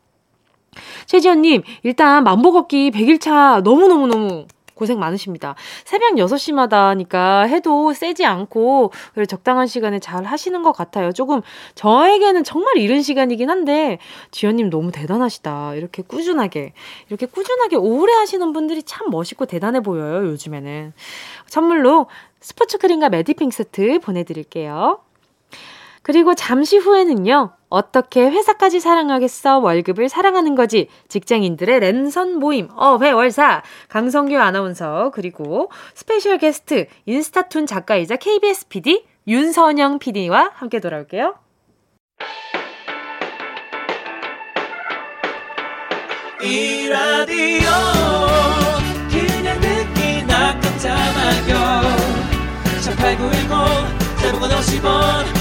최지연님, 일단 만보 걷기 100일차 너무너무너무 고생 많으십니다. 새벽 6시마다니까 해도 세지 않고 적당한 시간에 잘 하시는 것 같아요. 조금 저에게는 정말 이른 시간이긴 한데 지연님 너무 대단하시다. 이렇게 꾸준하게 이렇게 꾸준하게 오래 하시는 분들이 참 멋있고 대단해 보여요. 요즘에는 선물로 스포츠 크림과 메디핑 세트 보내드릴게요. 그리고 잠시 후에는요. 어떻게 회사까지 사랑하겠어? 월급을 사랑하는 거지. 직장인들의 랜선 모임, 어회월사, 강성규 아나운서, 그리고 스페셜 게스트, 인스타툰 작가이자 KBS PD, 윤선영 PD와 함께 돌아올게요. 이 라디오 그냥 듣기나 깜짝마요 18910 대목원 50원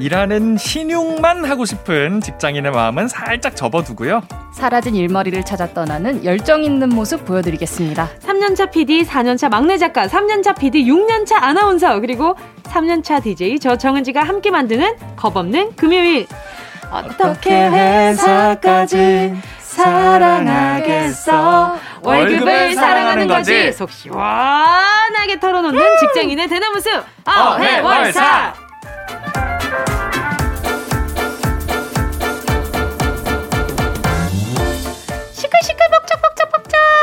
일하는 신용만 하고 싶은 직장인의 마음은 살짝 접어두고요. 사라진 일머리를 찾아 떠나는 열정 있는 모습 보여드리겠습니다. 3년차 PD, 4년차 막내 작가, 3년차 PD, 6년차 아나운서, 그리고 3년차 DJ 저 정은지가 함께 만드는 겁없는 금요일. 어떻게 회사까지 사랑하겠어? 월급을 사랑하는 거지. 속 시원하게 털어놓는 직장인의 대나무 숲. 어해월사.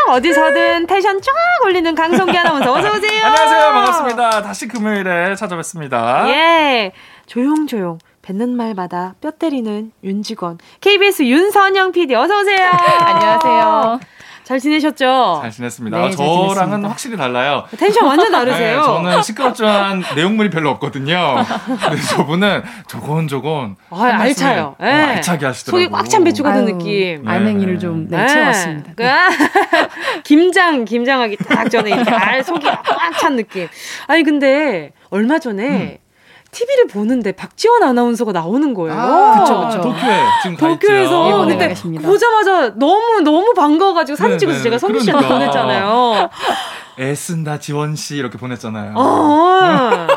어디서든 텐션 쫙 올리는 강성기 아나운서 어서 오세요. 안녕하세요. 반갑습니다. 다시 금요일에 찾아뵙습니다. 예. 조용조용 뱉는 말마다 뼈 때리는 윤직원 KBS 윤선영 PD 어서 오세요. 안녕하세요. 잘 지내셨죠? 잘 지냈습니다. 네, 저랑은 지냈습니다. 확실히 달라요. 텐션 완전 다르세요. 네, 저는 시끄럽지만 내용물이 별로 없거든요. 근데 저분은 조곤조곤. 아, 알차요. 네. 알차게 하시더라고요. 속이 꽉 찬 배추 같은 느낌. 네. 알맹이를 좀 네, 채웠습니다. 네. 김장, 김장하기 딱 전에 이렇게 알 속이 꽉 찬 느낌. 아니, 근데 얼마 전에 음. TV를 보는데 박지원 아나운서가 나오는 거예요. 아, 그쵸, 그쵸. 도쿄에 지금 도쿄에서 근데 보자마자 너무 너무 반가워가지고 사진 네, 찍어서 네, 제가 성규 씨한테 그러니까. 보냈잖아요. 애쓴다 지원 씨 이렇게 보냈잖아요. 아,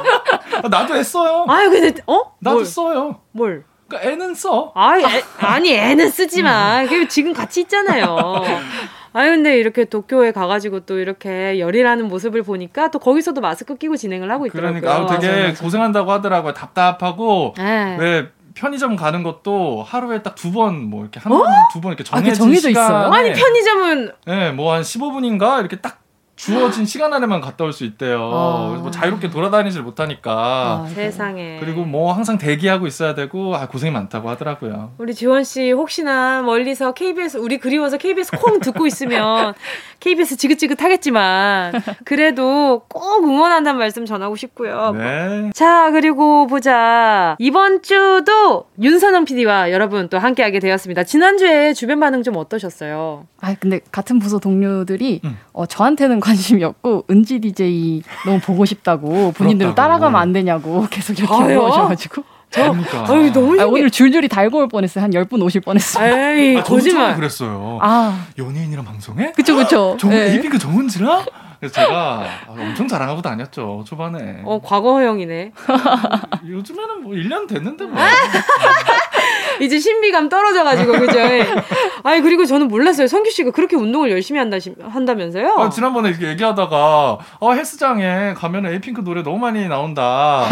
나도 애써요. 아유 근데 어? 나도 뭘, 써요. 뭘? 그러니까 애는 써. 아, 애, 아니 애는 쓰지 마. 지금 같이 있잖아요. 아유, 근데 이렇게 도쿄에 가가지고 또 이렇게 열일하는 모습을 보니까 또 거기서도 마스크 끼고 진행을 하고 있더라고요. 그러니까 아, 되게 맞아, 맞아. 고생한다고 하더라고요. 답답하고 네. 왜 편의점 가는 것도 하루에 딱 두 번 뭐 이렇게 한번 두번 어? 이렇게 정해진 아, 정해져 시간에 있어요? 아니 편의점은 네, 뭐한 15분인가 이렇게 딱 주어진 시간 안에만 갔다 올 수 있대요. 어. 뭐 자유롭게 돌아다니질 못하니까. 아, 세상에. 그리고 뭐 항상 대기하고 있어야 되고 아, 고생이 많다고 하더라고요. 우리 지원 씨 혹시나 멀리서 KBS 우리 그리워서 KBS 콩 듣고 있으면 KBS 지긋지긋하겠지만 그래도 꼭 응원한다는 말씀 전하고 싶고요. 네. 자 그리고 보자 이번 주도 윤선영 PD와 여러분 또 함께하게 되었습니다. 지난 주에 주변 반응 좀 어떠셨어요? 아 근데 같은 부서 동료들이 음. 어, 저한테는 관 심이 없고 은지 DJ 너무 보고 싶다고 본인들은 따라가면 안 되냐고 계속 이렇게 물어보셔가지고. 저, 그러니까. 아유, 너무 아, 오늘 줄줄이 달고 올 뻔했어요. 한 10분 오실 뻔했어요. 에이, 아, 거짓말. 그랬어요. 아. 연예인이랑 방송해? 그쵸, 그쵸. 정, 네. 에이핑크 정은지랑? 그래서 제가 엄청 자랑하고 다녔죠, 초반에. 어, 과거형이네. 요즘에는 뭐 1년 됐는데 뭐. 이제 신비감 떨어져가지고, 그죠? 아니, 그리고 저는 몰랐어요. 성규 씨가 그렇게 운동을 열심히 한다, 한다면서요? 아, 지난번에 이렇게 얘기하다가, 어, 헬스장에 가면 에이핑크 노래 너무 많이 나온다.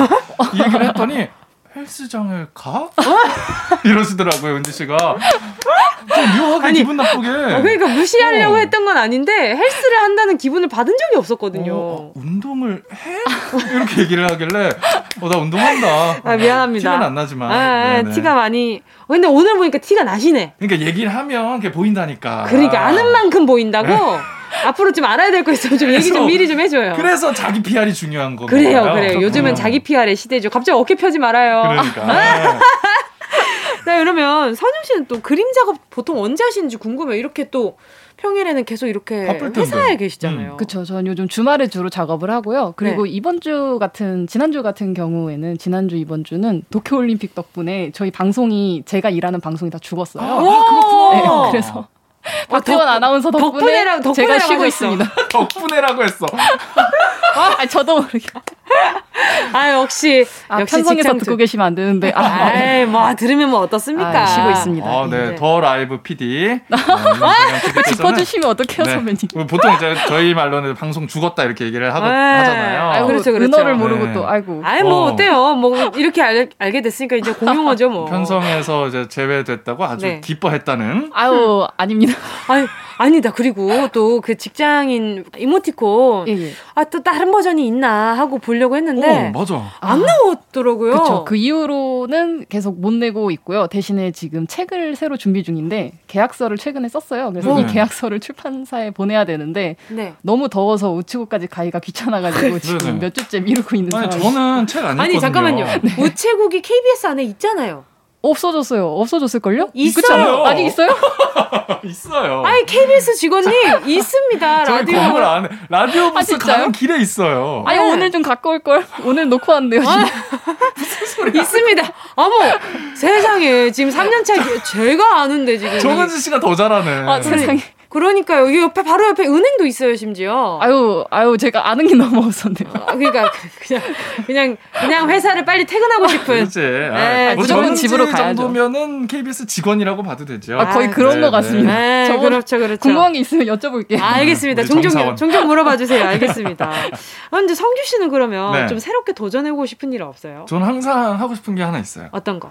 이 얘기를 했더니, 헬스장을 가? 이러시더라고요, 은지 씨가. 좀 묘하게 아니, 기분 나쁘게. 어, 그러니까 무시하려고 어. 했던 건 아닌데 헬스를 한다는 기분을 받은 적이 없었거든요. 어, 운동을 해? 이렇게 얘기를 하길래 어, 나 운동한다. 아, 미안합니다. 티는 안 나지만. 아, 티가 많이. 어, 근데 오늘 보니까 티가 나시네. 그러니까 얘기를 하면 그게 보인다니까. 그러니까 아는 만큼 보인다고? 네. 앞으로 좀 알아야 될 거 있으면 좀 얘기 좀 미리 좀 해줘요. 그래서 자기 PR이 중요한 거 그래요, 그래요. 요즘은 자기 PR의 시대죠. 갑자기 어깨 펴지 말아요. 그러니까. 네, 그러면 선영 씨는 또 그림 작업 보통 언제 하시는지 궁금해요. 이렇게 또 평일에는 계속 이렇게 회사에 계시잖아요. 음. 그렇죠. 저는 요즘 주말에 주로 작업을 하고요. 그리고 네. 이번 주 같은 지난주 같은 경우에는 지난주 이번 주는 도쿄 올림픽 덕분에 저희 방송이 제가 일하는 방송이 다 죽었어요. 아, 그렇구나. 네, 그래서 박태원 어, 아나운서 덕분에, 덕분에라, 덕분에 제가 쉬고 있습니다. 덕분에라고 했어. 아, 저도 모르게. 아 역시 아, 역시 편성해서 듣고 계시면 안 되는데. 아, 아이, 뭐 들으면 뭐 어떻습니까? 아, 쉬고 있습니다. 아, 네, 네. 더 라이브 PD. 네, 짚어주시면 어떡해요, 네. 선배님? 보통 이제 저희 말로는 방송 죽었다 이렇게 얘기를 하고, 네. 하잖아요. 아이고, 그렇죠, 그렇죠. 은어를 모르고 네. 또 아이고. 아이 뭐 어. 어때요? 뭐 이렇게 알, 알게 됐으니까 이제 공용어죠 뭐. 편성에서 이제 제외됐다고 아주 네. 기뻐했다는. 아유 아닙니다. 아유 아니다. 그리고 또 그 직장인 이모티콘 예, 예. 아또 다른 버전이 있나 하고 보려고 했는데 오, 맞아. 안 아, 나왔더라고요. 그렇죠. 그 이후로는 계속 못 내고 있고요. 대신에 지금 책을 새로 준비 중인데 계약서를 최근에 썼어요. 그래서 네. 이 계약서를 출판사에 보내야 되는데 네. 너무 더워서 우체국까지 가기가 귀찮아가지고 지금 몇 주째 미루고 있는 아니, 상황이에요. 저는 책 안 읽거든요. 아니 잠깐만요. 네. 우체국이 KBS 안에 있잖아요. 없어졌어요. 없어졌을걸요? 있어요. 아직 있어요? 있어요. 아니 KBS 직원님 있습니다. 라디오 건물 안에 라디오 부스 아, 가는 길에 있어요. 아니 네. 오늘 좀 갖고 올 걸. 오늘 놓고 왔는데요. 지금. 무슨 소리? 있습니다. 어머 세상에 지금 3년차 제가 아는데 지금. 정은지 씨가 더 잘하네. 아 세상에. 그러니까요. 여기 옆에 바로 옆에 은행도 있어요, 심지어. 아유, 아유, 제가 아는 게 너무 없었네요. 아, 그러니까 그냥 그냥 그냥 회사를 빨리 퇴근하고 싶은. 그렇지. 네, 뭐 무조건 집으로 가야죠. 정도면은 KBS 직원이라고 봐도 되죠. 아, 거의 그런 네, 것 같습니다. 네, 네 그렇죠, 그렇죠. 궁금한 게 있으면 여쭤볼게요. 아, 알겠습니다. 종종 정사원. 종종 물어봐 주세요. 알겠습니다. 아, 근데 성규 씨는 그러면 네. 좀 새롭게 도전해보고 싶은 일 없어요? 저는 항상 하고 싶은 게 하나 있어요. 어떤 거?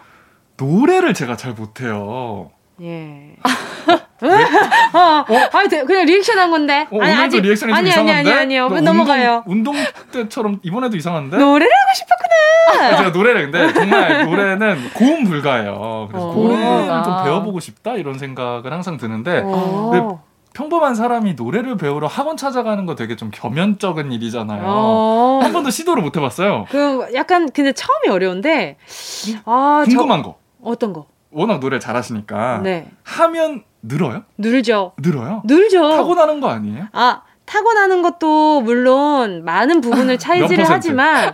노래를 제가 잘 못해요. 예. 어, 어, 아니, 그냥 리액션 한 건데. 어, 아니, 아직 리액션이 아니, 아니, 아니, 아니요. 왜 넘어가요? 운동 때처럼 이번에도 이상한데? 노래를 하고 싶었구나. 아, 제가 노래를 근데 정말 노래는 고음 불가예요. 그래서 노래를 좀 배워보고 싶다 이런 생각을 항상 드는데 평범한 사람이 노래를 배우러 학원 찾아가는 거 되게 좀 겸연쩍은 일이잖아요. 어. 한 번도 시도를 못 해봤어요. 그 약간 근데 처음이 어려운데 아, 궁금한 저, 거. 어떤 거? 워낙 노래 잘하시니까 네. 하면 늘어요? 늘죠. 늘어요? 늘죠. 타고나는 거 아니에요? 아 타고나는 것도 물론 많은 부분을 차지를 하지만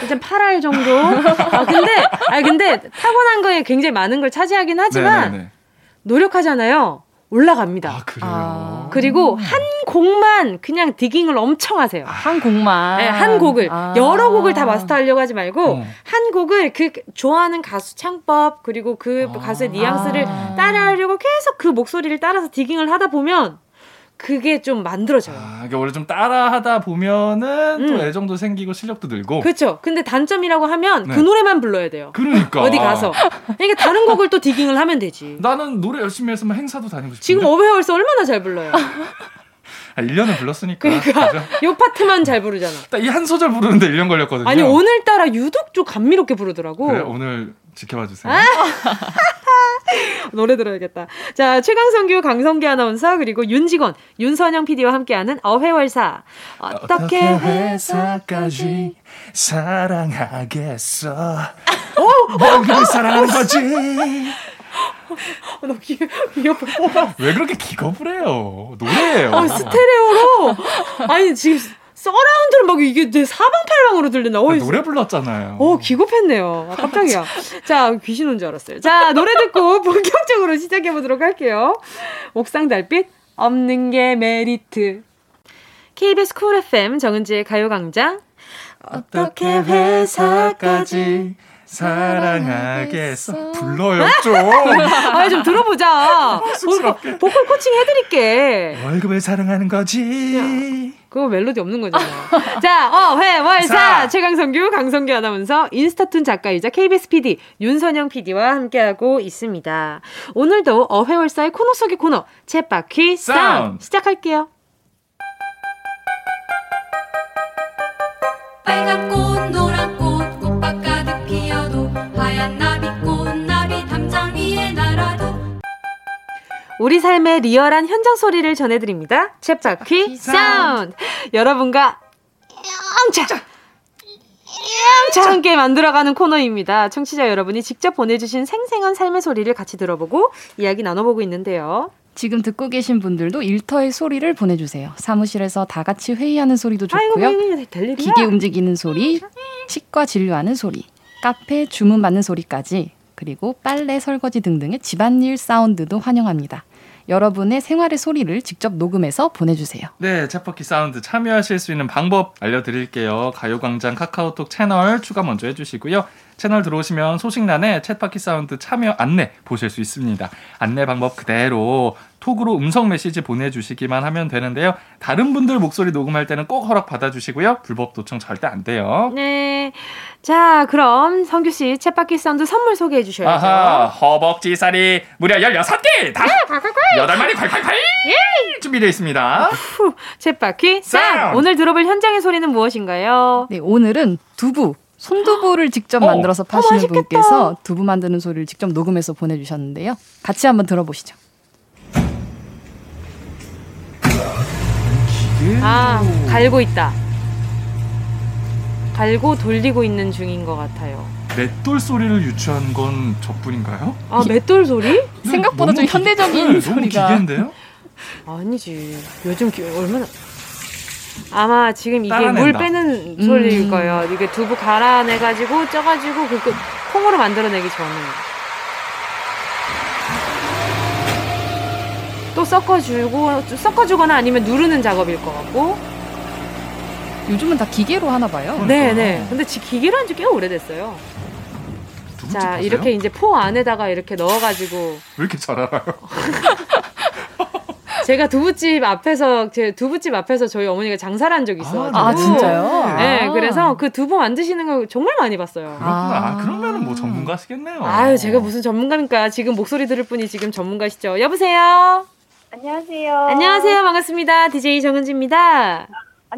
일단 8알 정도. 아 근데 아 근데 타고난 거에 굉장히 많은 걸 차지하긴 하지만 네네네. 노력하잖아요. 올라갑니다. 아, 그래요? 아. 그리고 한 곡만 그냥 디깅을 엄청 하세요. 한 곡만. 네, 한 곡을. 아. 여러 곡을 다 마스터하려고 하지 말고 어. 한 곡을 그 좋아하는 가수 창법 그리고 그 아. 가수의 뉘앙스를 따라하려고 계속 그 목소리를 따라서 디깅을 하다 보면 그게 좀 만들어져요. 아, 이게 원래 좀 따라하다 보면은 음. 또 애정도 생기고 실력도 늘고. 그렇죠. 근데 단점이라고 하면 네. 그 노래만 불러야 돼요. 그러니까 어디 가서. 그러니까 다른 곡을 또 디깅을 하면 되지. 나는 노래 열심히 했으면 행사도 다니고 싶은데. 지금 어베어얼스 얼마나 잘 불러요. 아, 1년은 불렀으니까. 그러니까 요 파트만 잘 부르잖아. 이한 소절 부르는데 1년 걸렸거든요. 아니 오늘따라 유독 좀 감미롭게 부르더라고. 그래 오늘 지켜봐 주세요. 노래 들어야겠다. 자, 최강성규, 강성기 아나운서, 그리고 윤직원, 윤선영 PD와 함께하는 어회월사. 어떻게 회사까지 사랑하겠어. 어? 뭘 사랑하는 거지? 귀 옆에 뽑아. 왜 그렇게 기겁을 해요? 노래예요. 아, 스테레오로. 아니, 지금 서라운드를 막 이게 내 사방팔방으로 들린다. 어, 아, 노래 불렀잖아요. 어, 기겁했네요. 아, 깜짝이야. 자, 귀신 온 줄 알았어요. 자, 노래 듣고 본격적으로 시작해보도록 할게요. 옥상 달빛, 없는 게 메리트. KBS Cool FM 정은지의 가요광장. 어떻게 회사까지 사랑하겠어. 불러요, 좀. 아, 좀 들어보자. 보컬, 보컬 코칭 해드릴게. 월급을 사랑하는 거지. 그거 멜로디 없는 거잖아요. 자, 어, 회, 월, 사. 최강성규, 강성규 아나운서, 인스타툰 작가이자 KBS PD, 윤선영 PD와 함께하고 있습니다. 오늘도 어회월사의 코너 속의 코너, 챗바퀴 사운드 시작할게요. 빨간 꽃, 노란 하얀 나비꽃 나비 담장 위에 날아도 우리 삶의 리얼한 현장 소리를 전해드립니다. 쳇바퀴 사운드 여러분과 영차 함께 만들어가는 코너입니다. 청취자 여러분이 직접 보내주신 생생한 삶의 소리를 같이 들어보고 이야기 나눠보고 있는데요. 지금 듣고 계신 분들도 일터의 소리를 보내주세요. 사무실에서 다 같이 회의하는 소리도 좋고요. 아이고, 기계 움직이는 소리, 치과 진료하는 소리, 카페 주문 받는 소리까지 그리고 빨래 설거지 등등의 집안일 사운드도 환영합니다. 여러분의 생활의 소리를 직접 녹음해서 보내주세요. 네, 쳇바퀴 사운드 참여하실 수 있는 방법 알려드릴게요. 가요광장 카카오톡 채널 추가 먼저 해주시고요. 채널 들어오시면 소식란에 쳇바퀴 사운드 참여 안내 보실 수 있습니다. 안내 방법 그대로 톡으로 음성 메시지 보내주시기만 하면 되는데요. 다른 분들 목소리 녹음할 때는 꼭 허락 받아주시고요. 불법 도청 절대 안 돼요. 네. 자, 그럼 성규 씨 쳇바퀴 사운드 선물 소개해 주셔야죠. 아하, 허벅지 살이 무려 16개! 다! 8마리 콸콸콸! 예! 준비되어 있습니다. 후, 챗바퀴 사운드! 오늘 들어볼 현장의 소리는 무엇인가요? 네, 오늘은 두부 손두부를 직접 어, 만들어서 파시는 어, 분께서 두부 만드는 소리를 직접 녹음해서 보내주셨는데요. 같이 한번 들어보시죠. 아, 갈고 있다. 갈고 돌리고 있는 중인 것 같아요. 맷돌 소리를 유추한 건 저뿐인가요? 아, 맷돌 소리? 네, 생각보다 좀 현대적인 기, 소리가. 너무 기계인데요? 아니지. 요즘 기, 얼마나 아마 지금 이게 물 빼는 음. 소리일 거예요. 이게 두부 갈아내 가지고 쪄 가지고 그, 그 콩으로 만들어내기 전에. 또 섞어주고 섞어주거나 아니면 누르는 작업일 것 같고 요즘은 다 기계로 하나 봐요. 네네. 네. 근데 기계로 한 지 꽤 오래됐어요. 자 이렇게 이제 포 안에다가 이렇게 넣어가지고 왜 이렇게 잘 알아요? 제가 두부집 앞에서 제 두부집 앞에서 저희 어머니가 장사를 한 적이 있어요. 아, 아, 진짜요? 네, 아. 그래서 그 두부 만드시는 걸 정말 많이 봤어요. 그렇구나. 아, 그러면은 뭐 전문가시겠네요. 아유, 제가 무슨 전문가입니까? 지금 목소리 들을 분이 지금 전문가시죠. 여보세요. 안녕하세요. 안녕하세요. 반갑습니다. DJ 정은지입니다.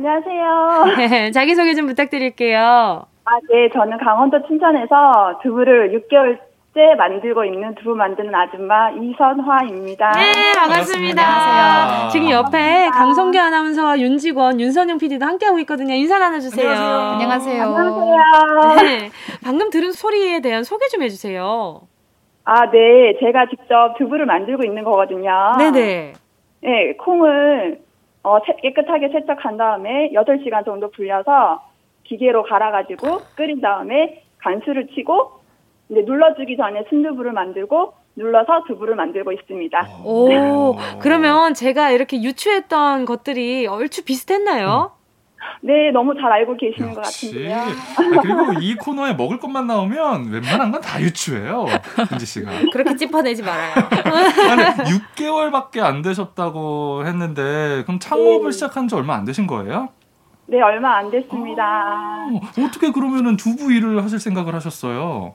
안녕하세요. 네, 자기소개 좀 부탁드릴게요. 아, 네. 저는 강원도 춘천에서 두부를 6개월 째 만들고 있는 두부 만드는 아줌마 이선화입니다. 네, 반갑습니다. 반갑습니다. 지금 옆에 강성규 아나운서와 윤직원, 윤선영 PD도 함께하고 있거든요. 인사 나눠주세요. 안녕하세요. 안녕하세요. 네, 방금 들은 소리에 대한 소개 좀 해주세요. 아, 네. 제가 직접 두부를 만들고 있는 거거든요. 네네. 네, 콩을 어, 깨끗하게 세척한 다음에 8시간 정도 불려서 기계로 갈아가지고 끓인 다음에 간수를 치고 이제 눌러주기 전에 순두부를 만들고 눌러서 두부를 만들고 있습니다. 오, 그러면 제가 이렇게 유추했던 것들이 얼추 비슷했나요? 네, 너무 잘 알고 계시는 역시. 것 같은데요. 아, 그리고 이 코너에 먹을 것만 나오면 웬만한 건 다 유추해요. 은지 씨가. 그렇게 찝어내지 말아요. 아니, 6개월밖에 안 되셨다고 했는데 그럼 창업을 네. 시작한 지 얼마 안 되신 거예요? 네, 얼마 안 됐습니다. 아, 어떻게 그러면은 두부 일을 하실 생각을 하셨어요?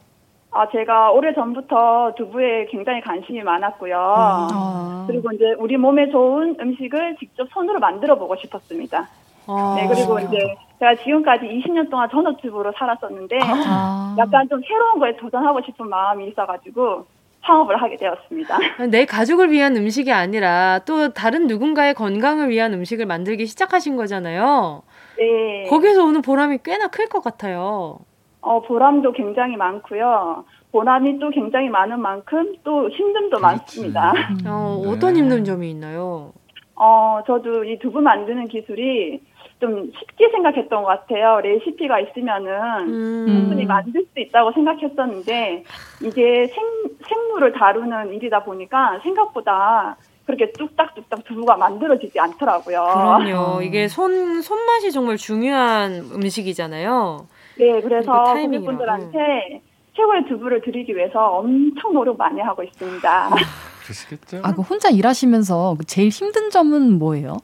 아, 제가 오래 전부터 두부에 굉장히 관심이 많았고요. 아. 그리고 이제 우리 몸에 좋은 음식을 직접 손으로 만들어 보고 싶었습니다. 아. 네, 그리고 이제 제가 지금까지 20년 동안 전업주부로 살았었는데 아. 약간 좀 새로운 거에 도전하고 싶은 마음이 있어가지고 창업을 하게 되었습니다. 내 가족을 위한 음식이 아니라 또 다른 누군가의 건강을 위한 음식을 만들기 시작하신 거잖아요. 네. 거기서 오는 보람이 꽤나 클 것 같아요. 어, 보람도 굉장히 많고요. 보람이 또 굉장히 많은 만큼 또 힘듦도 그렇지. 많습니다. 어, 어떤 네. 힘든 점이 있나요? 어, 저도 이 두부 만드는 기술이 좀 쉽게 생각했던 것 같아요. 레시피가 있으면은 음. 충분히 만들 수 있다고 생각했었는데 이게 생, 생물을 다루는 일이다 보니까 생각보다 그렇게 뚝딱뚝딱 두부가 만들어지지 않더라고요. 그럼요. 이게 손 손맛이 정말 중요한 음식이잖아요. 네, 그래서 고객분들한테 최고의 두부를 드리기 위해서 엄청 노력 많이 하고 있습니다. 아, 그러시겠죠? 아, 그 혼자 일하시면서 제일 힘든 점은 뭐예요?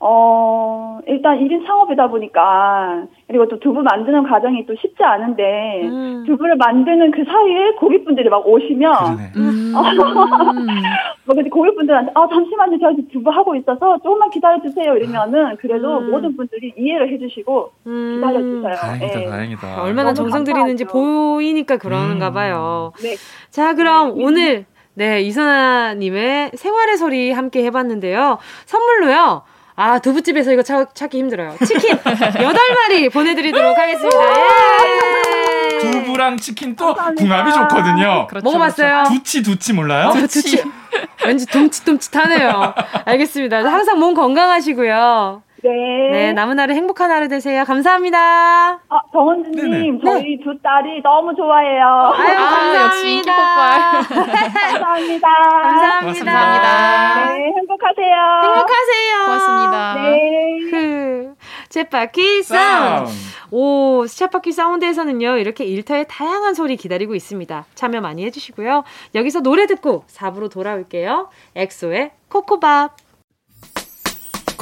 어, 일단 1인 창업이다 보니까, 그리고 또 두부 만드는 과정이 또 쉽지 않은데, 음. 두부를 만드는 그 사이에 고객분들이 막 오시면, 음. 뭐, 근데 고객분들한테, 아, 잠시만요, 제가 두부 하고 있어서 조금만 기다려주세요. 이러면은, 그래도 음. 모든 분들이 이해를 해주시고, 음. 기다려주세요. 다행이다, 네. 다행이다. 얼마나 정성 들이는지 보이니까 그런가 음. 봐요. 네. 자, 그럼 네. 오늘, 네, 이선아님의 생활의 소리 함께 해봤는데요. 선물로요. 아, 두부집에서 이거 찾, 찾기 힘들어요. 치킨 8마리 보내드리도록 하겠습니다. 예! 두부랑 치킨 또 궁합이 좋거든요. 그렇죠, 먹어봤어요? 그렇죠. 두치, 두치 몰라요? 두치. 왠지 둠칫둠칫하네요. 알겠습니다. 항상 몸 건강하시고요. 네. 네, 남은 하루 행복한 하루 되세요. 감사합니다. 아, 정은지님, 저희 네. 두 딸이 너무 좋아해요. 아유, 아, 감사합니다. 역시 인기 폭발. 감사합니다. 감사합니다. 감사합니다. 네, 행복하세요. 행복하세요. 고맙습니다. 네. 그, 쳇바퀴 사운드. 오, 쳇바퀴 사운드에서는요, 이렇게 일터의 다양한 소리 기다리고 있습니다. 참여 많이 해주시고요. 여기서 노래 듣고 4부로 돌아올게요. 엑소의 코코밥.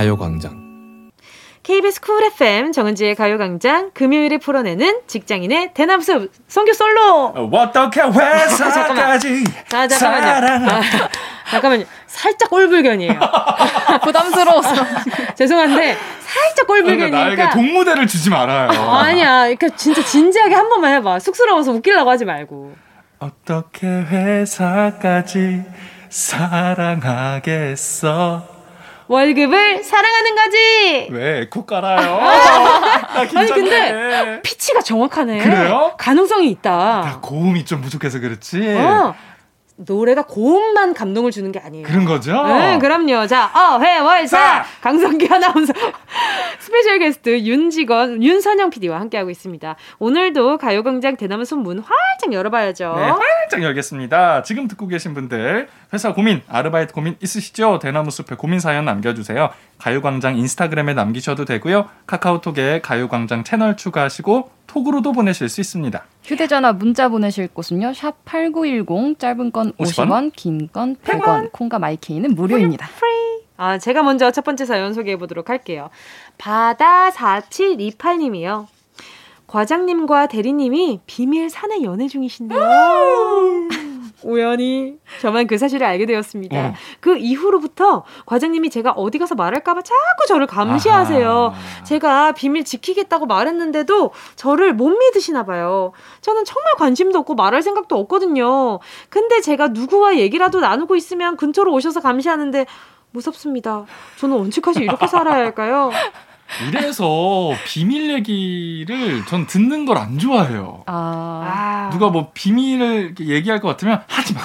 가요광장. KBS 쿨 FM 정은지의 가요광장 금요일에 풀어내는 직장인의 대나무숲 성교 솔로. 어떻게 회사까지 자, 잠깐만요. 아, 잠깐만요. 살짝 꼴불견이에요. 부담스러워서. 죄송한데 살짝 꼴불견이니까. 그러니까 나에게 동무대를 주지 말아요. 아니야. 그러니까 진짜 진지하게 한 번만 해봐. 쑥스러워서 웃기려고 하지 말고. 어떻게 회사까지 사랑하겠어? 월급을 사랑하는 거지. 왜? 코 깔아요. 아니 근데 피치가 정확하네. 그래요? 가능성이 있다. 고음이 좀 부족해서 그렇지. 어. 노래가 고음만 감동을 주는 게 아니에요. 그런 거죠? 네, 그럼요. 자, 어, 회, 월, 사! 강성규 아나운서. 스페셜 게스트 윤직원, 윤선영 PD와 함께하고 있습니다. 오늘도 가요광장 대나무 숲 문 활짝 열어봐야죠. 네, 활짝 열겠습니다. 지금 듣고 계신 분들, 회사 고민, 아르바이트 고민 있으시죠? 대나무 숲에 고민 사연 남겨주세요. 가요광장 인스타그램에 남기셔도 되고요. 카카오톡에 가요광장 채널 추가하시고 톡으로도 보내실 수 있습니다. 휴대전화 문자 보내실 곳은요. 샵 8910 짧은 건 50원, 50원? 긴 건 100원. 콩과 마이케이는 무료입니다. 아, 제가 먼저 첫 번째 사연 소개해 보도록 할게요. 바다 4728님이요. 과장님과 대리님이 비밀 사내 연애 중이신데요. 우연히 저만 그 사실을 알게 되었습니다. 어. 그 이후로부터 과장님이 제가 어디 가서 말할까봐 자꾸 저를 감시하세요. 아하. 제가 비밀 지키겠다고 말했는데도 저를 못 믿으시나 봐요. 저는 정말 관심도 없고 말할 생각도 없거든요. 근데 제가 누구와 얘기라도 나누고 있으면 근처로 오셔서 감시하는데 무섭습니다. 저는 언제까지 이렇게 살아야 할까요? 이래서 비밀 얘기를 전 듣는 걸 안 좋아해요. 아. 누가 뭐 비밀을 얘기할 것 같으면 하지 마.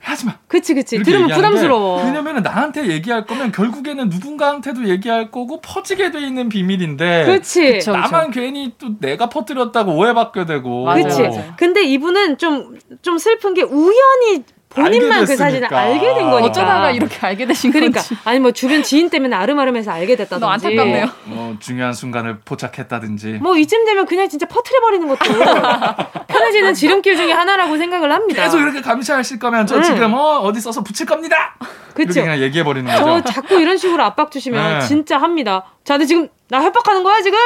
하지 마. 그치, 그치. 들으면 부담스러워. 왜냐면 나한테 얘기할 거면 결국에는 누군가한테도 얘기할 거고 퍼지게 돼 있는 비밀인데. 그치. 그쵸, 나만 그쵸. 괜히 또 내가 퍼뜨렸다고 오해받게 되고. 그치. 근데 이분은 좀, 좀 슬픈 게 우연히 본인만 그 사진을 알게 된 거니까. 어쩌다가 이렇게 알게 되신 그러니까, 건지. 아니 뭐 주변 지인 때문에 아름아름해서 알게 됐다든지. 안타깝네요. 뭐 중요한 순간을 포착했다든지. 뭐 이쯤 되면 그냥 진짜 퍼트려 버리는 것도 편해지는 지름길 중에 하나라고 생각을 합니다. 계속 이렇게 감시하실 거면 저 음. 지금 어, 어디 써서 붙일 겁니다. 그렇죠. 그냥 얘기해 버리는 거죠. 저 자꾸 이런 식으로 압박 주시면 네. 진짜 합니다. 자, 근데 지금 나 협박하는 거야 지금?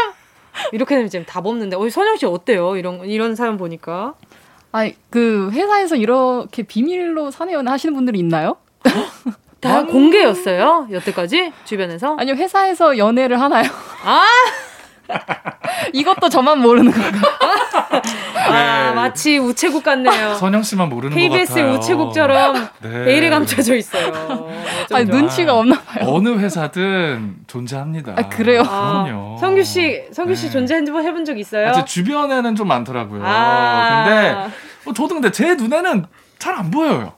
이렇게 되면 지금 답 없는데. 어, 선영 씨 어때요? 이런 이런 사연 보니까. 아니 그 회사에서 이렇게 비밀로 사내 연애 하시는 분들이 있나요? 다 음... 공개였어요? 여태까지 주변에서? 아니요 회사에서 연애를 하나요? 아 이것도 저만 모르는 건가? 아, 네. 마치 우체국 같네요. 선영 씨만 모르는 것 같아요. KBS 우체국처럼 네. 베일에 감춰져 있어요. 아니, 눈치가 없나 봐요. 어느 회사든 존재합니다. 아, 그래요? 아, 그럼요. 성규 씨, 성규 씨 네. 존재 해본 적 있어요? 아, 주변에는 좀 많더라고요. 아~ 근데 뭐 저도 근데 제 눈에는 잘 안 보여요.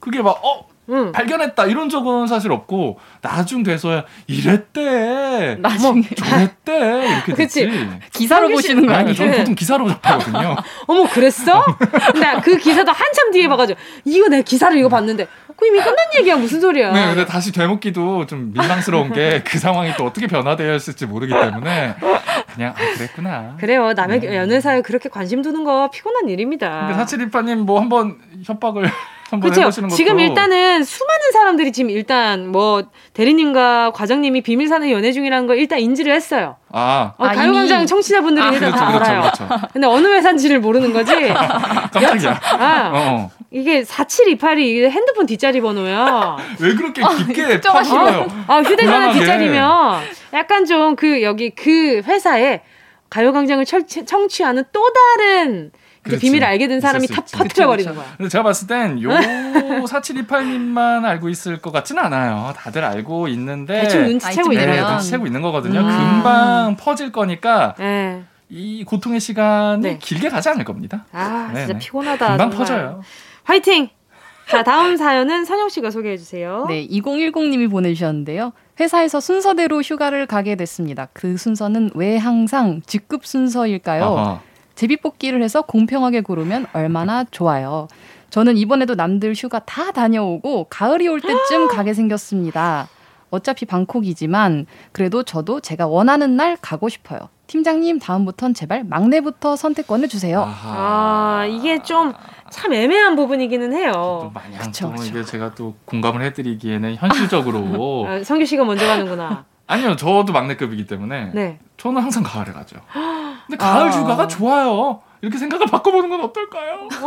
그게 막 어, 응. 발견했다. 이런 적은 사실 없고 나중 돼서야 이랬대. 나중에. 저랬대. 이렇게 됐지. 기사로 보시는 거 아니에요? 저는 보통 기사로 접하거든요. 어머 그랬어? 근데 그 기사도 한참 뒤에 봐가지고 이거 내가 기사를 이거 봤는데 그 이미 끝난 얘기야. 무슨 소리야? 네 근데 다시 되묻기도 좀 민망스러운 게 그 상황이 또 어떻게 변화되어 있을지 모르기 때문에 그냥 아 그랬구나. 그래요. 남의 네. 연애사에 그렇게 관심 두는 거 피곤한 일입니다. 근데 사칠이파님 뭐 한번 협박을 것도 지금 일단은 수많은 사람들이 지금 일단 뭐 대리님과 과장님이 비밀 사는 연애 중이라는 걸 일단 인지를 했어요. 아, 어, 아, 가요광장 청취자분들이 아, 일단 그렇죠, 다 그렇죠, 알아요. 그렇죠. 근데 어느 회사인지를 모르는 거지. 깜짝이야. 아, 어, 어. 이게 4728이 핸드폰 뒷자리 번호야. 왜 그렇게 깊게 파시나요? 아, 휴대전화 뒷자리면 약간 좀 그 여기 그 회사에 가요광장을 청취하는 또 다른 비밀을 알게 된 사람이 다 퍼뜨려 버리는 거야. 근데 제가 봤을 땐 요 4728님만 알고 있을 것 같지는 않아요. 다들 알고 있는데 대충 눈치채고 있는 네, 눈치채고 있는 거거든요. 음. 금방 퍼질 거니까 네. 이 고통의 시간이 네. 길게 가지 않을 겁니다. 아, 네네. 진짜 피곤하다. 금방 정말. 퍼져요. 화이팅! 자, 다음 사연은 선영 씨가 소개해 주세요. 네, 2010님이 보내주셨는데요. 회사에서 순서대로 휴가를 가게 됐습니다. 그 순서는 왜 항상 직급 순서일까요? 아하. 제비뽑기를 해서 공평하게 고르면 얼마나 좋아요. 저는 이번에도 남들 휴가 다 다녀오고 가을이 올 때쯤 가게 생겼습니다. 어차피 방콕이지만 그래도 저도 제가 원하는 날 가고 싶어요. 팀장님 다음부턴 제발 막내부터 선택권을 주세요. 아하. 아 이게 좀 참 애매한 부분이기는 해요. 그쵸, 또 이게 제가 또 공감을 해드리기에는 현실적으로 아, 성규 씨가 먼저 가는구나. 아니요, 저도 막내급이기 때문에 네. 저는 항상 가을에 가죠. 근데 가을 아. 휴가가 좋아요. 이렇게 생각을 바꿔보는 건 어떨까요?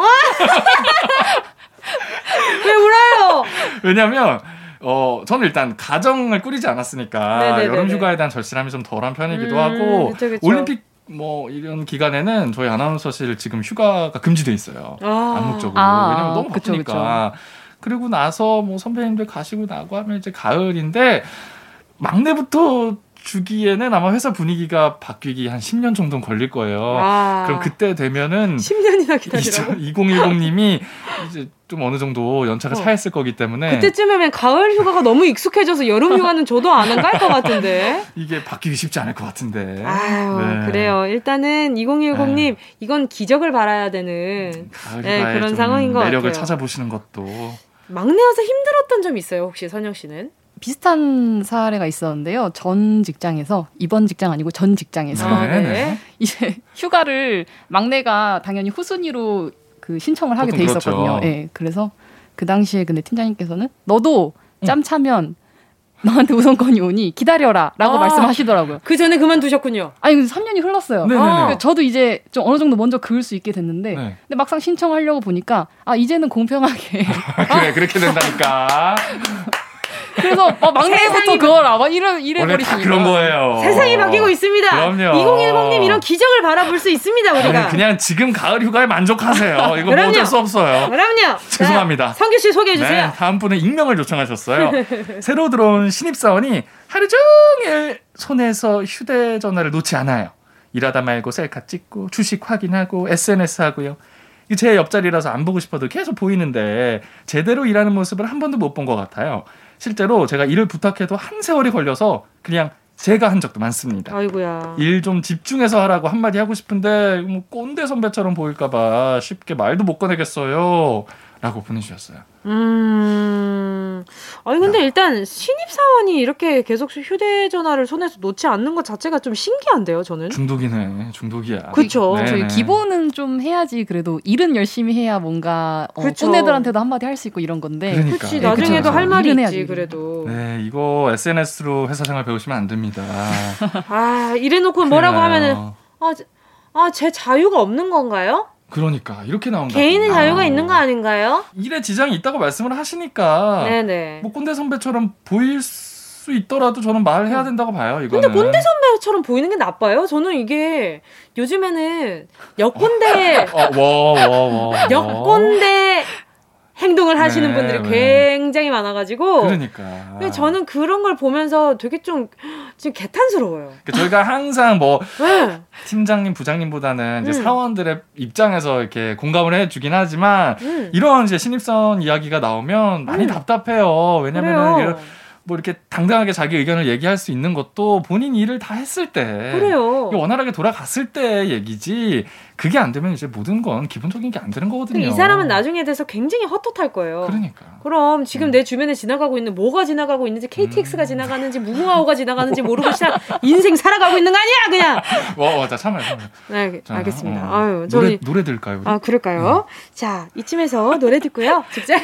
왜 울어요? 왜냐면 어 저는 일단 가정을 꾸리지 않았으니까 네네네네. 여름 휴가에 대한 절실함이 좀 덜한 편이기도 음, 하고 그쵸, 그쵸. 올림픽 뭐 이런 기간에는 저희 아나운서실 지금 휴가가 금지돼 있어요. 아. 암묵적으로 아. 왜냐면 너무 바쁘니까. 그쵸, 그리고 나서 뭐 선배님들 가시고 나고 하면 이제 가을인데 막내부터 주기에는 아마 회사 분위기가 바뀌기 한 10년 정도는 걸릴 거예요. 아. 그럼 그때 되면은 10년이나 기다리라고. 2010님이 이제 좀 어느 정도 연차가 어. 차있을 거기 때문에 그때쯤이면 가을 휴가가 너무 익숙해져서 여름 휴가는 저도 안 갈 것 같은데 이게 바뀌기 쉽지 않을 것 같은데 아유 네. 그래요 일단은 2010님 네. 이건 기적을 바라야 되는 네, 그런 상황인 것 매력을 같아요 매력을 찾아보시는 것도 막내여서 힘들었던 점 있어요 혹시 선영 씨는? 비슷한 사례가 있었는데요. 전 직장에서 이번 직장 아니고 전 직장에서 네. 네. 이제 휴가를 막내가 당연히 후순위로 그 신청을 하게 돼 있었거든요. 예. 네, 그래서 그 당시에 근데 팀장님께서는 너도 짬 차면 너한테 우선권이 오니 기다려라라고 아, 말씀하시더라고요. 그 전에 그만두셨군요. 아니 3년이 흘렀어요. 아, 저도 이제 좀 어느 정도 먼저 그을 수 있게 됐는데 네. 근데 막상 신청하려고 보니까 아 이제는 공평하게 그래 그렇게 된다니까. 그래서 어, 막내부터 그걸 아마 이래 이래 버리시니까 그런 거예요. 세상이 바뀌고 있습니다. 그럼요. 2010님 이런 기적을 바라볼 수 있습니다 우리가. 그냥 지금 가을 휴가에 만족하세요. 이거 뭐 어쩔 수 없어요. 그럼요. 죄송합니다. 성규 씨 소개해 주세요. 네, 다음 분은 익명을 요청하셨어요. 새로 들어온 신입 사원이 하루 종일 손에서 휴대전화를 놓지 않아요. 일하다 말고 셀카 찍고 주식 확인하고 SNS 하고요. 제 옆자리라서 안 보고 싶어도 계속 보이는데 제대로 일하는 모습을 한 번도 못 본 것 같아요. 실제로 제가 일을 부탁해도 한 세월이 걸려서 그냥 제가 한 적도 많습니다. 아이고야. 일 좀 집중해서 하라고 한마디 하고 싶은데 뭐 꼰대 선배처럼 보일까봐 쉽게 말도 못 꺼내겠어요. 라고 보내주셨어요. 음. 아니, 근데 야. 일단 신입 사원이 이렇게 계속 휴대전화를 손에서 놓지 않는 것 자체가 좀 신기한데요, 저는. 중독이네. 중독이야. 그쵸. 저희 기본은 좀 해야지 그래도 일은 열심히 해야 뭔가 어, 꼰대들한테도 한마디 할 수 있고 이런 건데. 그러니까. 그치, 나중에도 할 말이 있지, 해야지. 그래도. 네, 이거 SNS로 회사 생활 배우시면 안 됩니다. 아, 이래놓고 뭐라고 하면은, 아, 아, 제 자유가 없는 건가요? 그러니까 이렇게 나온다. 개인의 자유가 아. 있는 거 아닌가요? 일에 지장이 있다고 말씀을 하시니까 네네. 뭐 꼰대 선배처럼 보일 수 있더라도 저는 말해야 된다고 봐요. 이거는. 근데 꼰대 선배처럼 보이는 게 나빠요? 저는 이게 요즘에는 여꼰대 어, 와, 와, 와, 여꼰대 행동을 하시는 네, 분들이 네. 굉장히 많아가지고. 그러니까. 저는 그런 걸 보면서 되게 좀, 지금 개탄스러워요. 그러니까 저희가 항상 뭐, 네. 팀장님, 부장님보다는 이제 음. 사원들의 입장에서 이렇게 공감을 해주긴 하지만, 음. 이런 이제 신입사원 이야기가 나오면 많이 음. 답답해요. 왜냐면은, 뭐 이렇게 당당하게 자기 의견을 얘기할 수 있는 것도 본인 일을 다 했을 때 그래요. 원활하게 돌아갔을 때 얘기지 그게 안 되면 이제 모든 건 기본적인 게 안 되는 거거든요. 이 사람은 나중에 대해서 굉장히 헛헛할 거예요. 그러니까. 그럼 지금 음. 내 주변에 지나가고 있는 뭐가 지나가고 있는지 KTX가 음. 지나가는지 무궁화호가 지나가는지 모르고 시작 인생 살아가고 있는 거 아니야 그냥. 와, 와, 자 참아요, 참아요. 네, 자, 알겠습니다. 어. 아유, 저희 노래, 노래 들까요? 우리? 아, 그럴까요? 음. 자, 이쯤에서 노래 듣고요. 직장인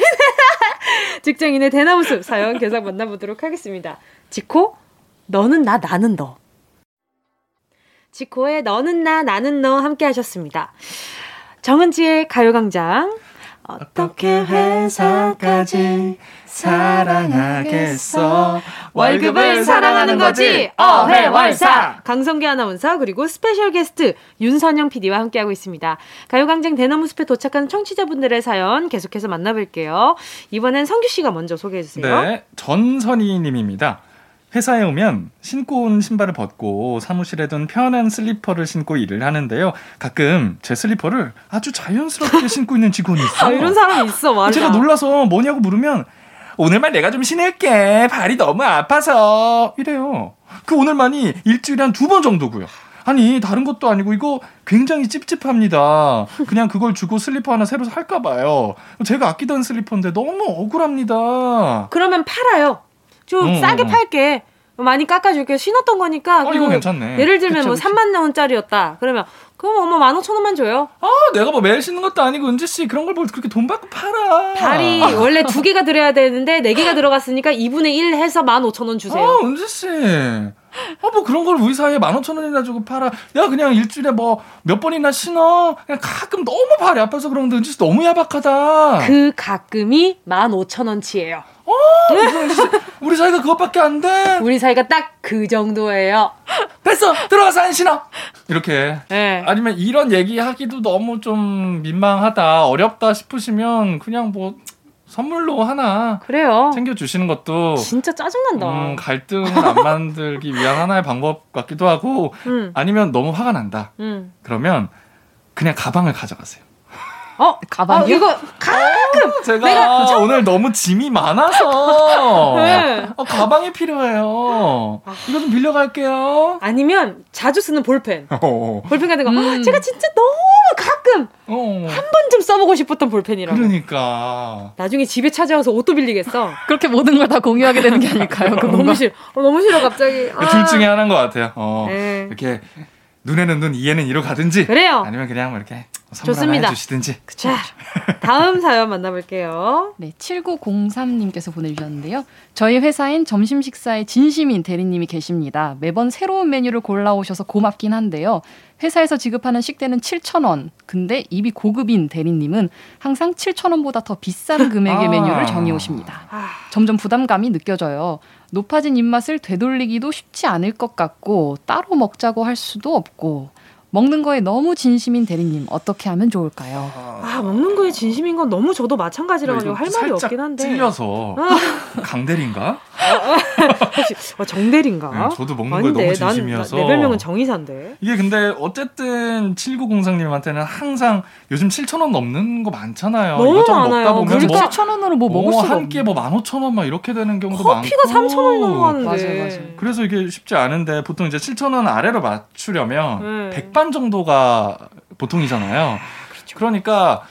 직장인의 대나무숲 사연 계속 만나보도록 하겠습니다. 지코, 너는 나, 나는 너. 지코의 너는 나, 나는 너 함께 하셨습니다. 정은지의 가요광장. 어떻게 회사까지 사랑하겠어? 월급을 사랑하는 거지? 어회월사! 강성규 아나운서 그리고 스페셜 게스트 윤선영 PD와 함께하고 있습니다. 가요광장 대나무 숲에 도착한 청취자분들의 사연 계속해서 만나볼게요. 이번엔 성규 씨가 먼저 소개해주세요. 네 전선희 님입니다 회사에 오면 신고 온 신발을 벗고 사무실에 둔 편한 슬리퍼를 신고 일을 하는데요. 가끔 제 슬리퍼를 아주 자연스럽게 신고 있는 직원이 있어요. 아, 이런 사람이 있어, 맞아. 제가 놀라서 뭐냐고 물으면 오늘만 내가 좀 신을게. 발이 너무 아파서. 이래요. 그 오늘만이 일주일에 한 두 번 정도고요. 아니 다른 것도 아니고 이거 굉장히 찝찝합니다. 그냥 그걸 주고 슬리퍼 하나 새로 살까 봐요. 제가 아끼던 슬리퍼인데 너무 억울합니다. 그러면 팔아요. 좀 음, 싸게 음. 팔게. 많이 깎아줄게. 신었던 거니까. 어, 이거 괜찮네. 예를 들면 그쵸, 뭐 그쵸. 3만 원짜리였다. 그러면 그럼 어머 15,000원만 줘요. 아, 내가 뭐 매일 신는 것도 아니고 은지 씨 그런 걸 뭘 그렇게 돈 받고 팔아. 발이 원래 두 개가 들어야 되는데 네 개가 들어갔으니까 2분의 1 해서 15,000원 주세요. 아, 은지 씨. 아, 뭐 그런 걸 우리 사이에 15,000원이나 주고 팔아. 야, 그냥 일주일에 뭐 몇 번이나 신어. 그냥 가끔 너무 발이 아파서 그런데 은지 씨 너무 야박하다. 그 가끔이 15,000원치예요. 어, 우리 사이가 그것밖에 안 돼. 우리 사이가 딱 그 정도예요. 됐어, 들어가서 안 신어. 이렇게. 네. 아니면 이런 얘기하기도 너무 좀 민망하다, 어렵다 싶으시면 그냥 뭐 선물로 하나 그래요. 챙겨 주시는 것도 진짜 짜증난다. 음, 갈등을 안 만들기 위한 하나의 방법 같기도 하고 음. 아니면 너무 화가 난다. 음. 그러면 그냥 가방을 가져가세요. 어 가방 아, 이거 가끔 어, 제가 내가 오늘 너무 짐이 많아서 네. 어, 가방이 필요해요. 아. 이거 좀 빌려갈게요. 아니면 자주 쓰는 볼펜. 어. 볼펜 같은 거. 음. 제가 진짜 너무 가끔 어. 한 번쯤 써보고 싶었던 볼펜이라고. 그러니까. 나중에 집에 찾아와서 옷도 빌리겠어. 그렇게 모든 걸 다 공유하게 되는 게 아닐까요? 너무 싫어. 어, 너무 싫어 갑자기. 아. 둘 중에 하나인 것 같아요. 어. 네. 이렇게 눈에는 눈, 이에는 이로 가든지. 그래요. 아니면 그냥 뭐 이렇게 좋습니다. 해주시든지. 그쵸. 자, 다음 사연 만나볼게요. 네, 7903님께서 보내주셨는데요. 저희 회사엔 점심 식사에 진심인 대리님이 계십니다. 매번 새로운 메뉴를 골라오셔서 고맙긴 한데요. 회사에서 지급하는 식대는 7,000원. 근데 입이 고급인 대리님은 항상 7,000원보다 더 비싼 금액의 아. 메뉴를 정해오십니다. 아. 점점 부담감이 느껴져요. 높아진 입맛을 되돌리기도 쉽지 않을 것 같고 따로 먹자고 할 수도 없고 먹는 거에 너무 진심인 대리님 어떻게 하면 좋을까요? 아 먹는 거에 진심인 건 너무 저도 마찬가지라 가지고 할 말이 없긴 한데 찔려서 강대리인가? 혹시 어, 정대리인가? 네, 저도 먹는 아닌데, 거에 너무 진심이어서 난, 내 별명은 정의사인데 이게 근데 어쨌든 7903님한테는 항상 요즘 7천 원 넘는 거 많잖아요. 너무 많아요. 먹다 보면 뭐 7천 원으로 뭐 먹을 수 한끼 뭐 15,000원 막 이렇게 되는 경우도 커피가 많고 커피가 3천 원 넘어가는데 맞아요, 맞아요. 그래서 이게 쉽지 않은데 보통 이제 7천 원 아래로 맞추려면 네. 100반 정도가 보통이잖아요. 그렇죠. 그러니까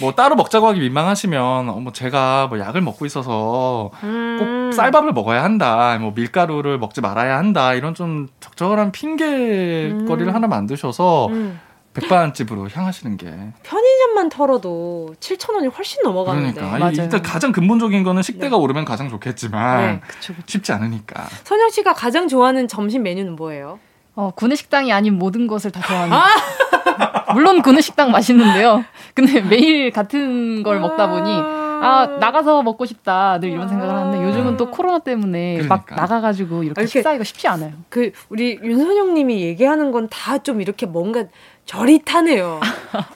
뭐 따로 먹자고 하기 민망하시면 어, 뭐 제가 뭐 약을 먹고 있어서 음. 꼭 쌀밥을 먹어야 한다. 뭐 밀가루를 먹지 말아야 한다. 이런 좀 적절한 핑계거리를 음. 하나 만드셔서 음. 백반집으로 향하시는 게 편의점만 털어도 7천 원이 훨씬 넘어가는데 그러니까 맞아요. 일단 가장 근본적인 거는 식대가 네. 오르면 가장 좋겠지만 네, 그쵸, 그쵸. 쉽지 않으니까 선영 씨가 가장 좋아하는 점심 메뉴는 뭐예요? 어, 구내식당이 아닌 모든 것을 다 좋아합니다. 아! 물론 구내식당 맛있는데요. 근데 매일 같은 걸 먹다 보니 아 나가서 먹고 싶다 늘 이런 생각을 하는데 요즘은 또 코로나 때문에 그러니까. 막 나가가지고 이렇게 식사하기가 쉽지 않아요. 그 우리 윤선영님이 얘기하는 건 다 좀 이렇게 뭔가 저릿하네요.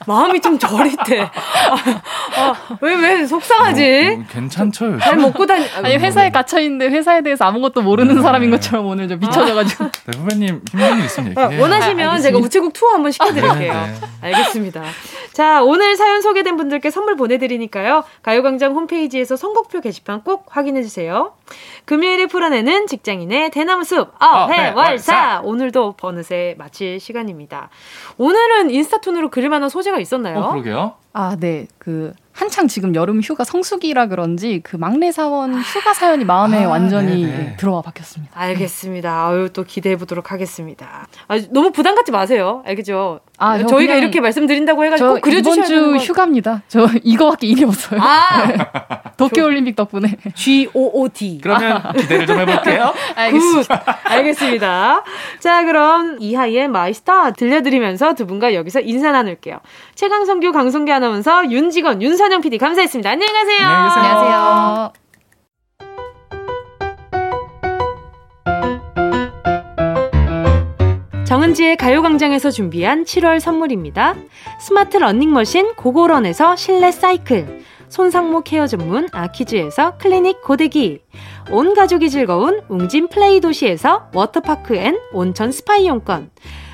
마음이 좀 저릿해. 아, 아, 왜, 왜, 속상하지? 뭐, 뭐 괜찮죠, 요즘? 잘 먹고 다니, 아니, 회사에 갇혀 있는데 회사에 대해서 아무것도 모르는 네. 사람인 것처럼 오늘 좀 미쳐져가지고. 네, 후배님, 힘든 일 있으면 얘기해 원하시면 아, 제가 우체국 투어 한번 시켜드릴게요. 네, 네. 알겠습니다. 자, 오늘 사연 소개된 분들께 선물 보내드리니까요. 가요광장 홈페이지에서 선곡표 게시판 꼭 확인해 주세요. 금요일에 풀어내는 직장인의 대나무 숲, 어해월사! 오늘도 버느새 마칠 시간입니다. 오늘 은 인스타톤으로 그릴 만한 소재가 있었나요? 어, 그러게요. 아, 네. 그 한창 지금 여름 휴가 성수기라 그런지 그 막내 사원 휴가 사연이 마음에 아, 완전히 네네. 들어와 박혔습니다. 알겠습니다. 아유 또 기대해 보도록 하겠습니다. 아, 너무 부담 갖지 마세요. 알겠죠? 아, 저희가 이렇게 말씀드린다고 해가지고 그려주셔야 이번 주 휴가입니다. 저 이거밖에 일이 없어요. 아~ 도쿄올림픽 덕분에. G O O D. 그러면 기대를 좀 해볼게요. 알겠습니다. 알겠습니다. 자 그럼 이하이의 My Star 들려드리면서 두 분과 여기서 인사 나눌게요. 최강성규 강성규 아나운서 윤직원 윤서 윤선영 PD 감사했습니다. 안녕히 가세요. 안녕히 계세요. 안녕하세요. 정은지의 가요광장에서 준비한 7월 선물입니다. 스마트 러닝머신 고고런에서 실내 사이클, 손상모 케어 전문 아키즈에서 클리닉 고데기, 온 가족이 즐거운 웅진 플레이 도시에서 워터파크 and 온천 스파 이용권,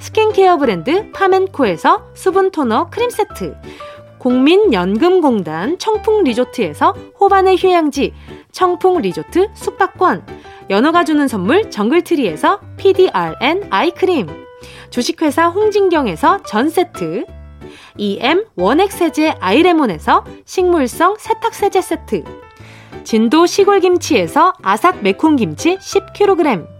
스킨케어 브랜드 파멘코에서 수분 토너 크림 세트, 국민연금공단 청풍리조트에서 호반의 휴양지 청풍리조트 숙박권, 연어가 주는 선물 정글트리에서 PDRN 아이크림, 주식회사 홍진경에서 전세트, EM 원액세제 아이레몬에서 식물성 세탁세제 세트, 진도 시골김치에서 아삭 매콤김치 10kg,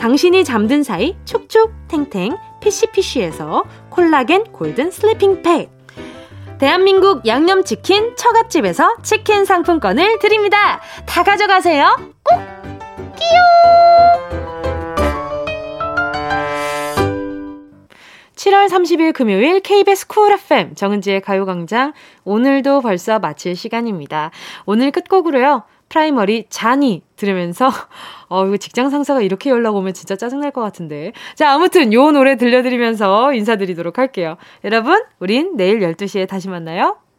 당신이 잠든 사이 촉촉 탱탱 피시피쉬에서 콜라겐 golden sleeping 팩. 대한민국 양념치킨 처갓집에서 치킨 상품권을 드립니다. 다 가져가세요. 꼭! 끼용! 7월 30일 금요일 KBS 쿨 FM 정은지의 가요광장 오늘도 벌써 마칠 시간입니다. 오늘 끝곡으로요. 프라이머리 자니 들으면서 어 이거 직장 상사가 이렇게 연락 오면 진짜 짜증날 것 같은데. 자, 아무튼 요 노래 들려드리면서 인사드리도록 할게요. 여러분, 우린 내일 12시에 다시 만나요.